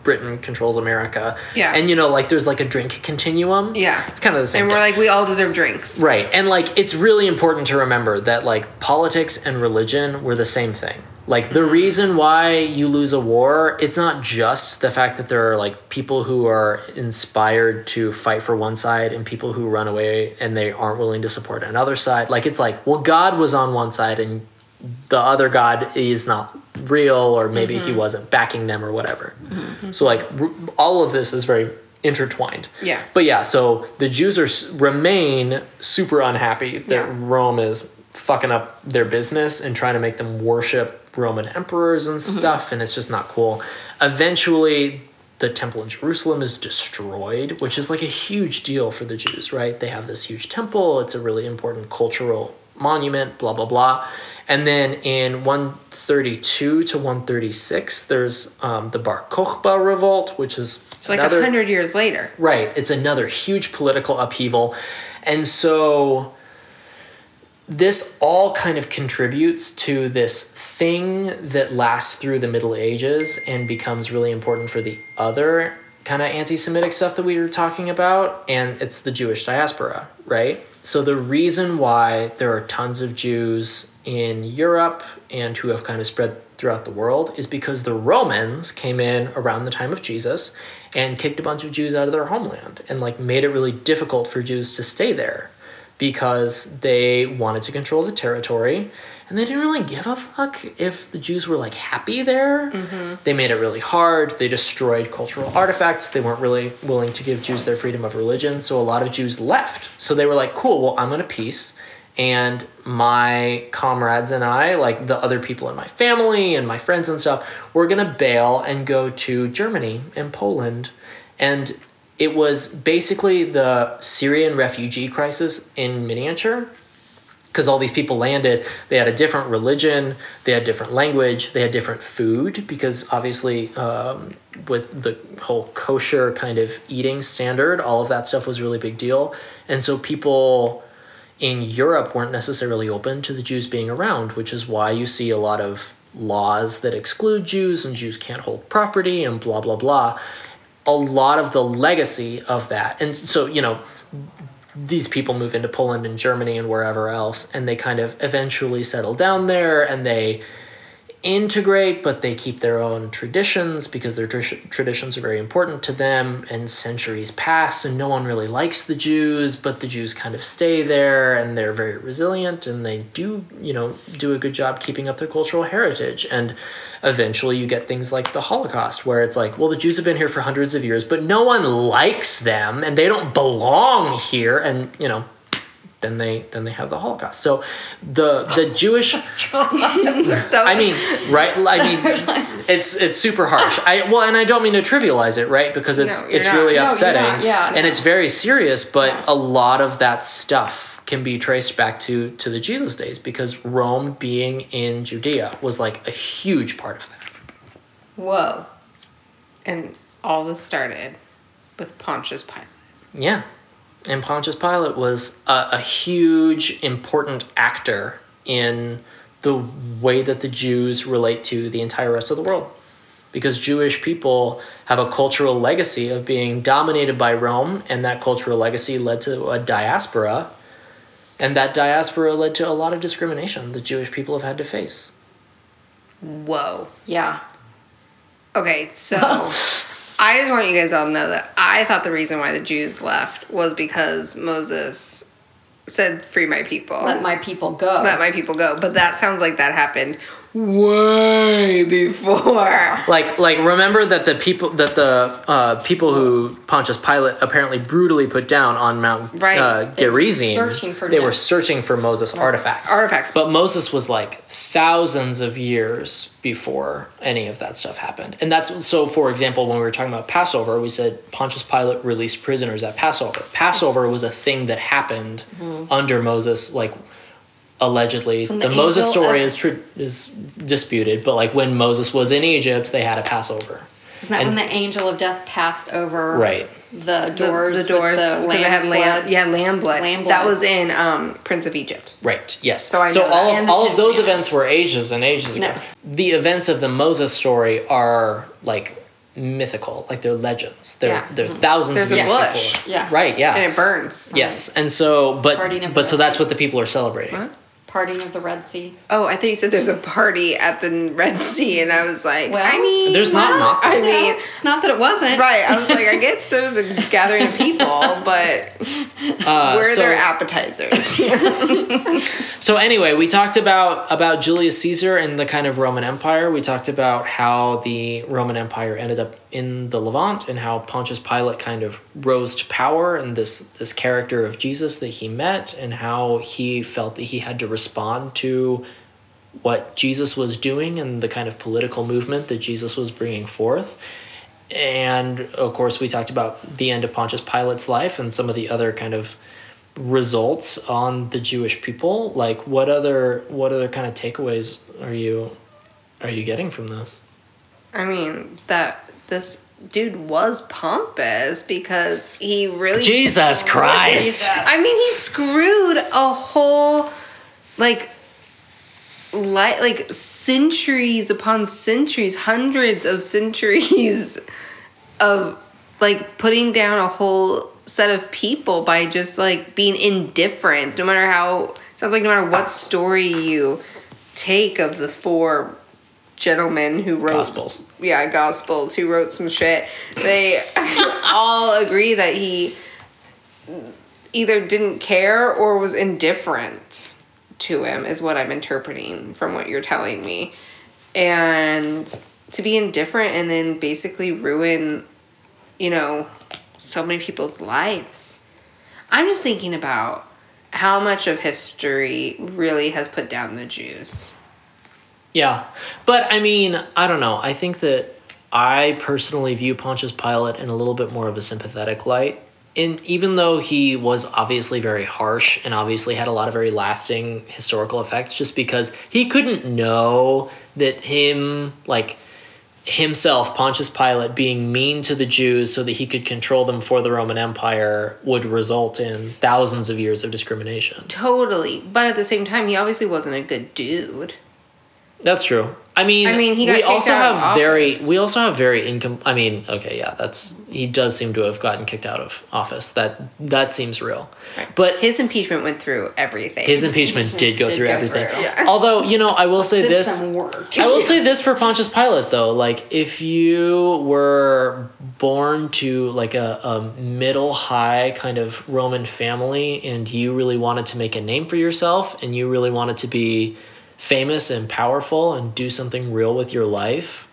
S1: Britain controls America.
S2: Yeah.
S1: And you know, like there's like a drink continuum.
S2: Yeah.
S1: It's kind of the same.
S2: And we're like we all deserve drinks.
S1: Right. And like it's really important to remember that like politics and religion were the same thing. Like the mm-hmm. reason why you lose a war, it's not just the fact that there are like people who are inspired to fight for one side and people who run away and they aren't willing to support another side. Like it's like, well, God was on one side and the other God is not real or maybe he mm-hmm. wasn't backing them or whatever. So like r- all of this is very intertwined.
S2: Yeah.
S1: But yeah, so the Jews are remain super unhappy that
S2: Yeah.
S1: Rome is fucking up their business and trying to make them worship Roman emperors and mm-hmm. stuff, and it's just not cool. Eventually, the temple in Jerusalem is destroyed, which is like a huge deal for the Jews, right? They have this huge temple, it's a really important cultural monument, blah, blah, blah. And then in 132 to 136, there's um, the Bar Kokhba revolt, which is
S2: It's like a hundred years later.
S1: Right. It's another huge political upheaval. And so this all kind of contributes to this thing that lasts through the Middle Ages and becomes really important for the other kind of anti Semitic stuff that we were talking about. And it's the Jewish diaspora, right? So the reason why there are tons of Jews in Europe and who have kind of spread throughout the world is because the Romans came in around the time of Jesus and kicked a bunch of Jews out of their homeland and like made it really difficult for Jews to stay there because they wanted to control the territory and they didn't really give a fuck if the Jews were like happy there. Mm-hmm. They made it really hard. They destroyed cultural artifacts. They weren't really willing to give Jews their freedom of religion. So a lot of Jews left. So they were like, cool, well, I'm going to peace. And my comrades and I, like the other people in my family and my friends and stuff, we're going to bail and go to Germany and Poland. And it was basically the Syrian refugee crisis in miniature because all these people landed they had a different religion they had different language they had different food because obviously um, with the whole kosher kind of eating standard all of that stuff was a really big deal. And so people in europe weren't necessarily open to the jews being around which is why you see a lot of laws that exclude jews and jews can't hold property and blah blah blah. A lot of the legacy of that and so you know these people move into Poland and Germany and wherever else, and they kind of eventually settle down there and they integrate, but they keep their own traditions because their tr- traditions are very important to them. And centuries pass, and no one really likes the Jews, but the Jews kind of stay there and they're very resilient and they do, you know, do a good job keeping up their cultural heritage. And eventually you get things like the Holocaust, where it's like, well, the Jews have been here for hundreds of years, but no one likes them and they don't belong here. And, you know, then they then they have the Holocaust. So the the <laughs> Jewish I mean, right? I mean, <laughs> it's it's super harsh. I well, and I don't mean to trivialize it, right? Because it's
S2: No,
S1: it's
S2: not.
S1: really upsetting,
S3: not. Yeah,
S1: and
S3: no.
S1: it's very serious. But
S3: Yeah.
S1: a lot of that stuff can be traced back to to the Jesus days because Rome being in Judea was like a huge part of that.
S3: Whoa.
S2: And all this started with Pontius Pilate.
S1: Yeah. And Pontius Pilate was a, a huge, important actor in the way that the Jews relate to the entire rest of the world. Because Jewish people have a cultural legacy of being dominated by Rome, and that cultural legacy led to a diaspora. And that diaspora led to a lot of discrimination that Jewish people have had to face.
S2: Whoa.
S3: Yeah.
S2: Okay, so <laughs> I just want you guys all to know that I thought the reason why the Jews left was because Moses said, "Free my people,
S3: Let my people go.
S2: let my people go." But that sounds like that happened way before.
S1: Like, like remember that the people that the uh, people who Pontius Pilate apparently brutally put down on Mount
S2: Right.
S1: uh,
S3: They were
S1: Gerizim.
S3: searching for
S1: they were searching for Moses, artifacts.
S2: Artifacts.
S1: But Moses was like thousands of years before any of that stuff happened, and that's so. For example, when we were talking about Passover, we said Pontius Pilate released prisoners at Passover. Passover was a thing that happened
S3: Mm-hmm.
S1: under Moses, like allegedly. The,
S3: the
S1: Moses story
S3: of-
S1: is tr- is disputed, but like when Moses was in Egypt, they had a Passover.
S3: Isn't that
S1: And
S3: when the angel of death passed over
S1: Right.
S3: the
S2: The-
S3: doors?
S2: the, doors,
S3: with the
S2: because it had lamb,
S3: blood?
S2: yeah, lamb blood.
S3: Lamb
S2: That was in um, Prince of Egypt.
S1: Right. Yes.
S2: So I
S1: so
S2: know that.
S1: all of all of those
S3: Commandments.
S1: events were ages and ages ago.
S3: No.
S1: The events of the Moses story are like mythical, like they're legends. They're
S2: Yeah.
S1: they're thousands
S2: There's
S1: of
S2: a
S1: years
S2: bush.
S1: before.
S3: Yeah.
S1: Right. Yeah.
S2: And it burns.
S1: yes. And so, but
S3: Party
S1: but so that's what the people are celebrating.
S2: What?
S3: Parting of the Red Sea.
S2: Oh, I thought you said there's a party at the Red Sea, and I was like,
S3: Well,
S2: I mean,
S1: There's not not.
S2: I
S3: No,
S2: mean,
S3: it's not that it wasn't.
S2: right? I was like, I get it was a gathering of people, <laughs> but
S1: Uh,
S2: where are
S1: so-
S2: their appetizers? <laughs>
S1: So anyway, we talked about about Julius Caesar and the kind of Roman Empire. We talked about how the Roman Empire ended up in the Levant and how Pontius Pilate kind of rose to power and this this character of Jesus that he met and how he felt that he had to respond to what Jesus was doing and the kind of political movement that Jesus was bringing forth. And of course, we talked about the end of Pontius Pilate's life and some of the other kind of results on the Jewish people. Like, what other what other kind of takeaways are you are you getting from this?
S2: I mean, that this dude was pompous because he really
S1: Jesus Christ!
S2: I mean, he screwed a whole like li- like centuries upon centuries, hundreds of centuries <laughs> of like putting down a whole set of people by just like being indifferent no matter how sounds like no matter what story you take of the four gentlemen who wrote
S1: Gospels.
S2: yeah gospels who wrote some shit. They <laughs> all agree that he either didn't care or was indifferent to him is what i'm interpreting from what you're telling me. And to be indifferent and then basically ruin you know so many people's lives. I'm just thinking about how much of history really has put down the jews
S1: Yeah, but I mean, I don't know. I think that I personally view Pontius Pilate in a little bit more of a sympathetic light. In even though he was obviously very harsh and obviously had a lot of very lasting historical effects, just because he couldn't know that him like himself Pontius Pilate being mean to the Jews so that he could control them for the Roman Empire would result in thousands of years of discrimination.
S2: totally but at the same time he obviously wasn't a good dude
S1: That's true. I mean,
S2: I mean, he got
S1: we
S2: kicked
S1: also
S2: out of
S1: have very we also have very income. I mean, okay, yeah, that's he does seem to have gotten kicked out of office. That that seems real. But his
S2: his impeachment went through everything
S1: his impeachment did go
S3: Did
S1: through
S3: go
S1: everything.
S3: through.
S2: Yeah.
S1: Although you know, I will say this.
S3: Worked.
S1: I will say this for Pontius Pilate though, like if you were born to like a, a middle high kind of Roman family and you really wanted to make a name for yourself and you really wanted to be famous and powerful and do something real with your life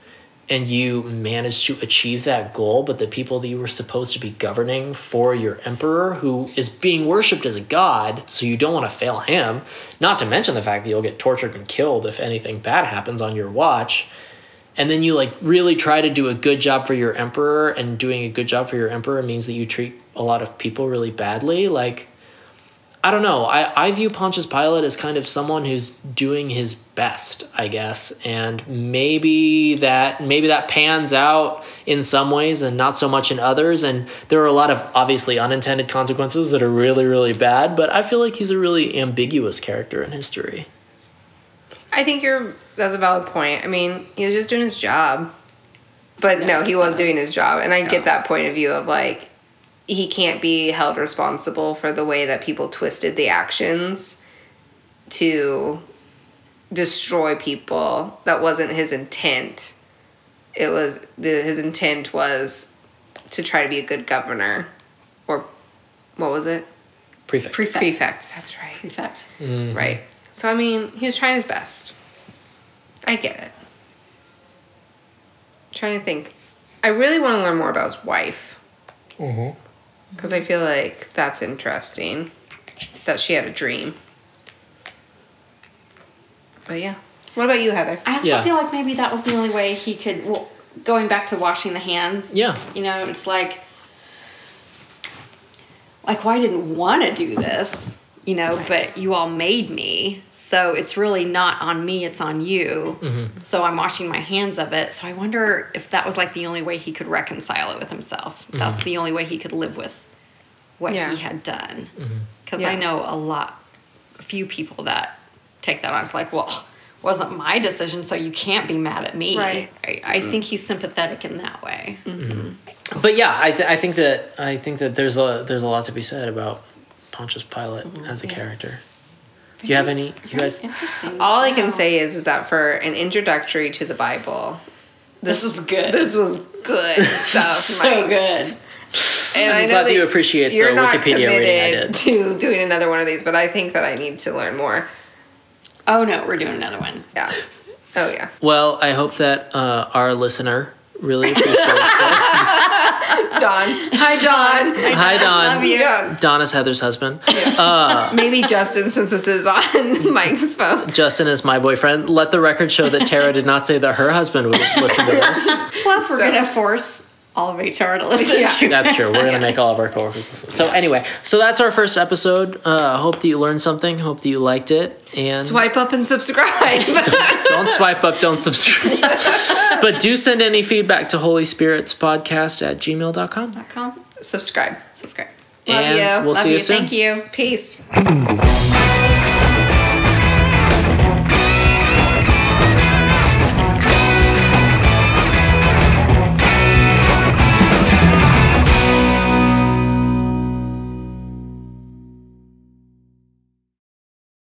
S1: and you manage to achieve that goal but the people that you were supposed to be governing for your emperor who is being worshipped as a god so you don't want to fail him not to mention the fact that you'll get tortured and killed if anything bad happens on your watch and then you like really try to do a good job for your emperor and doing a good job for your emperor means that you treat a lot of people really badly like I don't know. I, I view Pontius Pilate as kind of someone who's doing his best, I guess. And maybe that maybe that pans out in some ways and not so much in others. And there are a lot of obviously unintended consequences that are really, really bad, but I feel like he's a really ambiguous character in history.
S2: I think you're that's a valid point. I mean, he was just doing his job. But no, he was doing his job. And I get that point of view of like he can't be held responsible for the way that people twisted the actions to destroy people. That wasn't his intent. It was the, his intent was to try to be a good governor or what was it?
S1: Prefect.
S3: Prefect.
S2: Prefect. That's right.
S3: Prefect. Mm-hmm.
S2: Right. So I mean, he was trying his best. I get it. trying to think. I really want to learn more about his wife. Mm-hmm. Because I feel like that's interesting. That she had a dream. But yeah. What about you, Heather?
S3: I also
S1: Yeah.
S3: feel like maybe that was the only way he could. Well, going back to washing the hands.
S1: Yeah.
S3: You know, it's like, like, why didn't want to do this, you know, but you all made me. So it's really not on me, it's on you.
S1: Mm-hmm.
S3: So I'm washing my hands of it. So I wonder if that was like the only way he could reconcile it with himself.
S1: Mm-hmm.
S3: That's the only way he could live with what
S2: Yeah.
S3: he had done.
S1: Mm-hmm.
S3: Because
S2: Yeah.
S3: I know a lot, a few people that take that on. It's like, well, wasn't my decision, so you can't be mad at me.
S2: Right.
S3: I, I think he's sympathetic in that way.
S1: But yeah, I, th- I think that I think that there's a there's a lot to be said about Pontius Pilate as a character. Do you have any? You guys?
S3: Interesting.
S2: All I
S3: Wow.
S2: can say is, is that for an introductory to the Bible,
S3: This was good.
S2: This was good <laughs> stuff.
S3: so
S2: Mike.
S3: good.
S2: And I
S1: I'm
S2: know
S1: glad
S2: that
S1: you appreciate the
S2: you're not
S1: Wikipedia
S2: committed to doing another one of these, but I think that I need to learn more.
S3: Oh no, we're doing another one.
S2: Yeah. Oh yeah.
S1: Well, I hope that uh, our listener really appreciates this. <laughs>
S2: Don. Hi, Don.
S1: Hi, Don.
S3: Love you.
S2: Yeah.
S1: Don is Heather's husband.
S2: Uh, Maybe Justin, since this is on <laughs> Mike's phone.
S1: Justin is my boyfriend. Let the record show that Tara did not say that her husband would listen to <laughs> this.
S3: Plus, we're
S2: So-
S3: gonna force all of HR to listen
S2: Yeah.
S3: to.
S1: That's true. We're gonna make all of our coworkers listen. So anyway, so that's our first episode. Uh, hope that you learned something. Hope that you liked it. And
S2: Swipe up and subscribe. <laughs>
S1: don't swipe up, don't subscribe. <laughs> but do send any feedback to Holy Spirits Podcast at gmail.com.
S3: Com.
S2: subscribe.
S3: Subscribe.
S2: Love
S1: and
S2: you.
S1: we'll
S3: Love
S1: see you,
S3: you.
S1: soon.
S3: Thank you.
S2: Peace.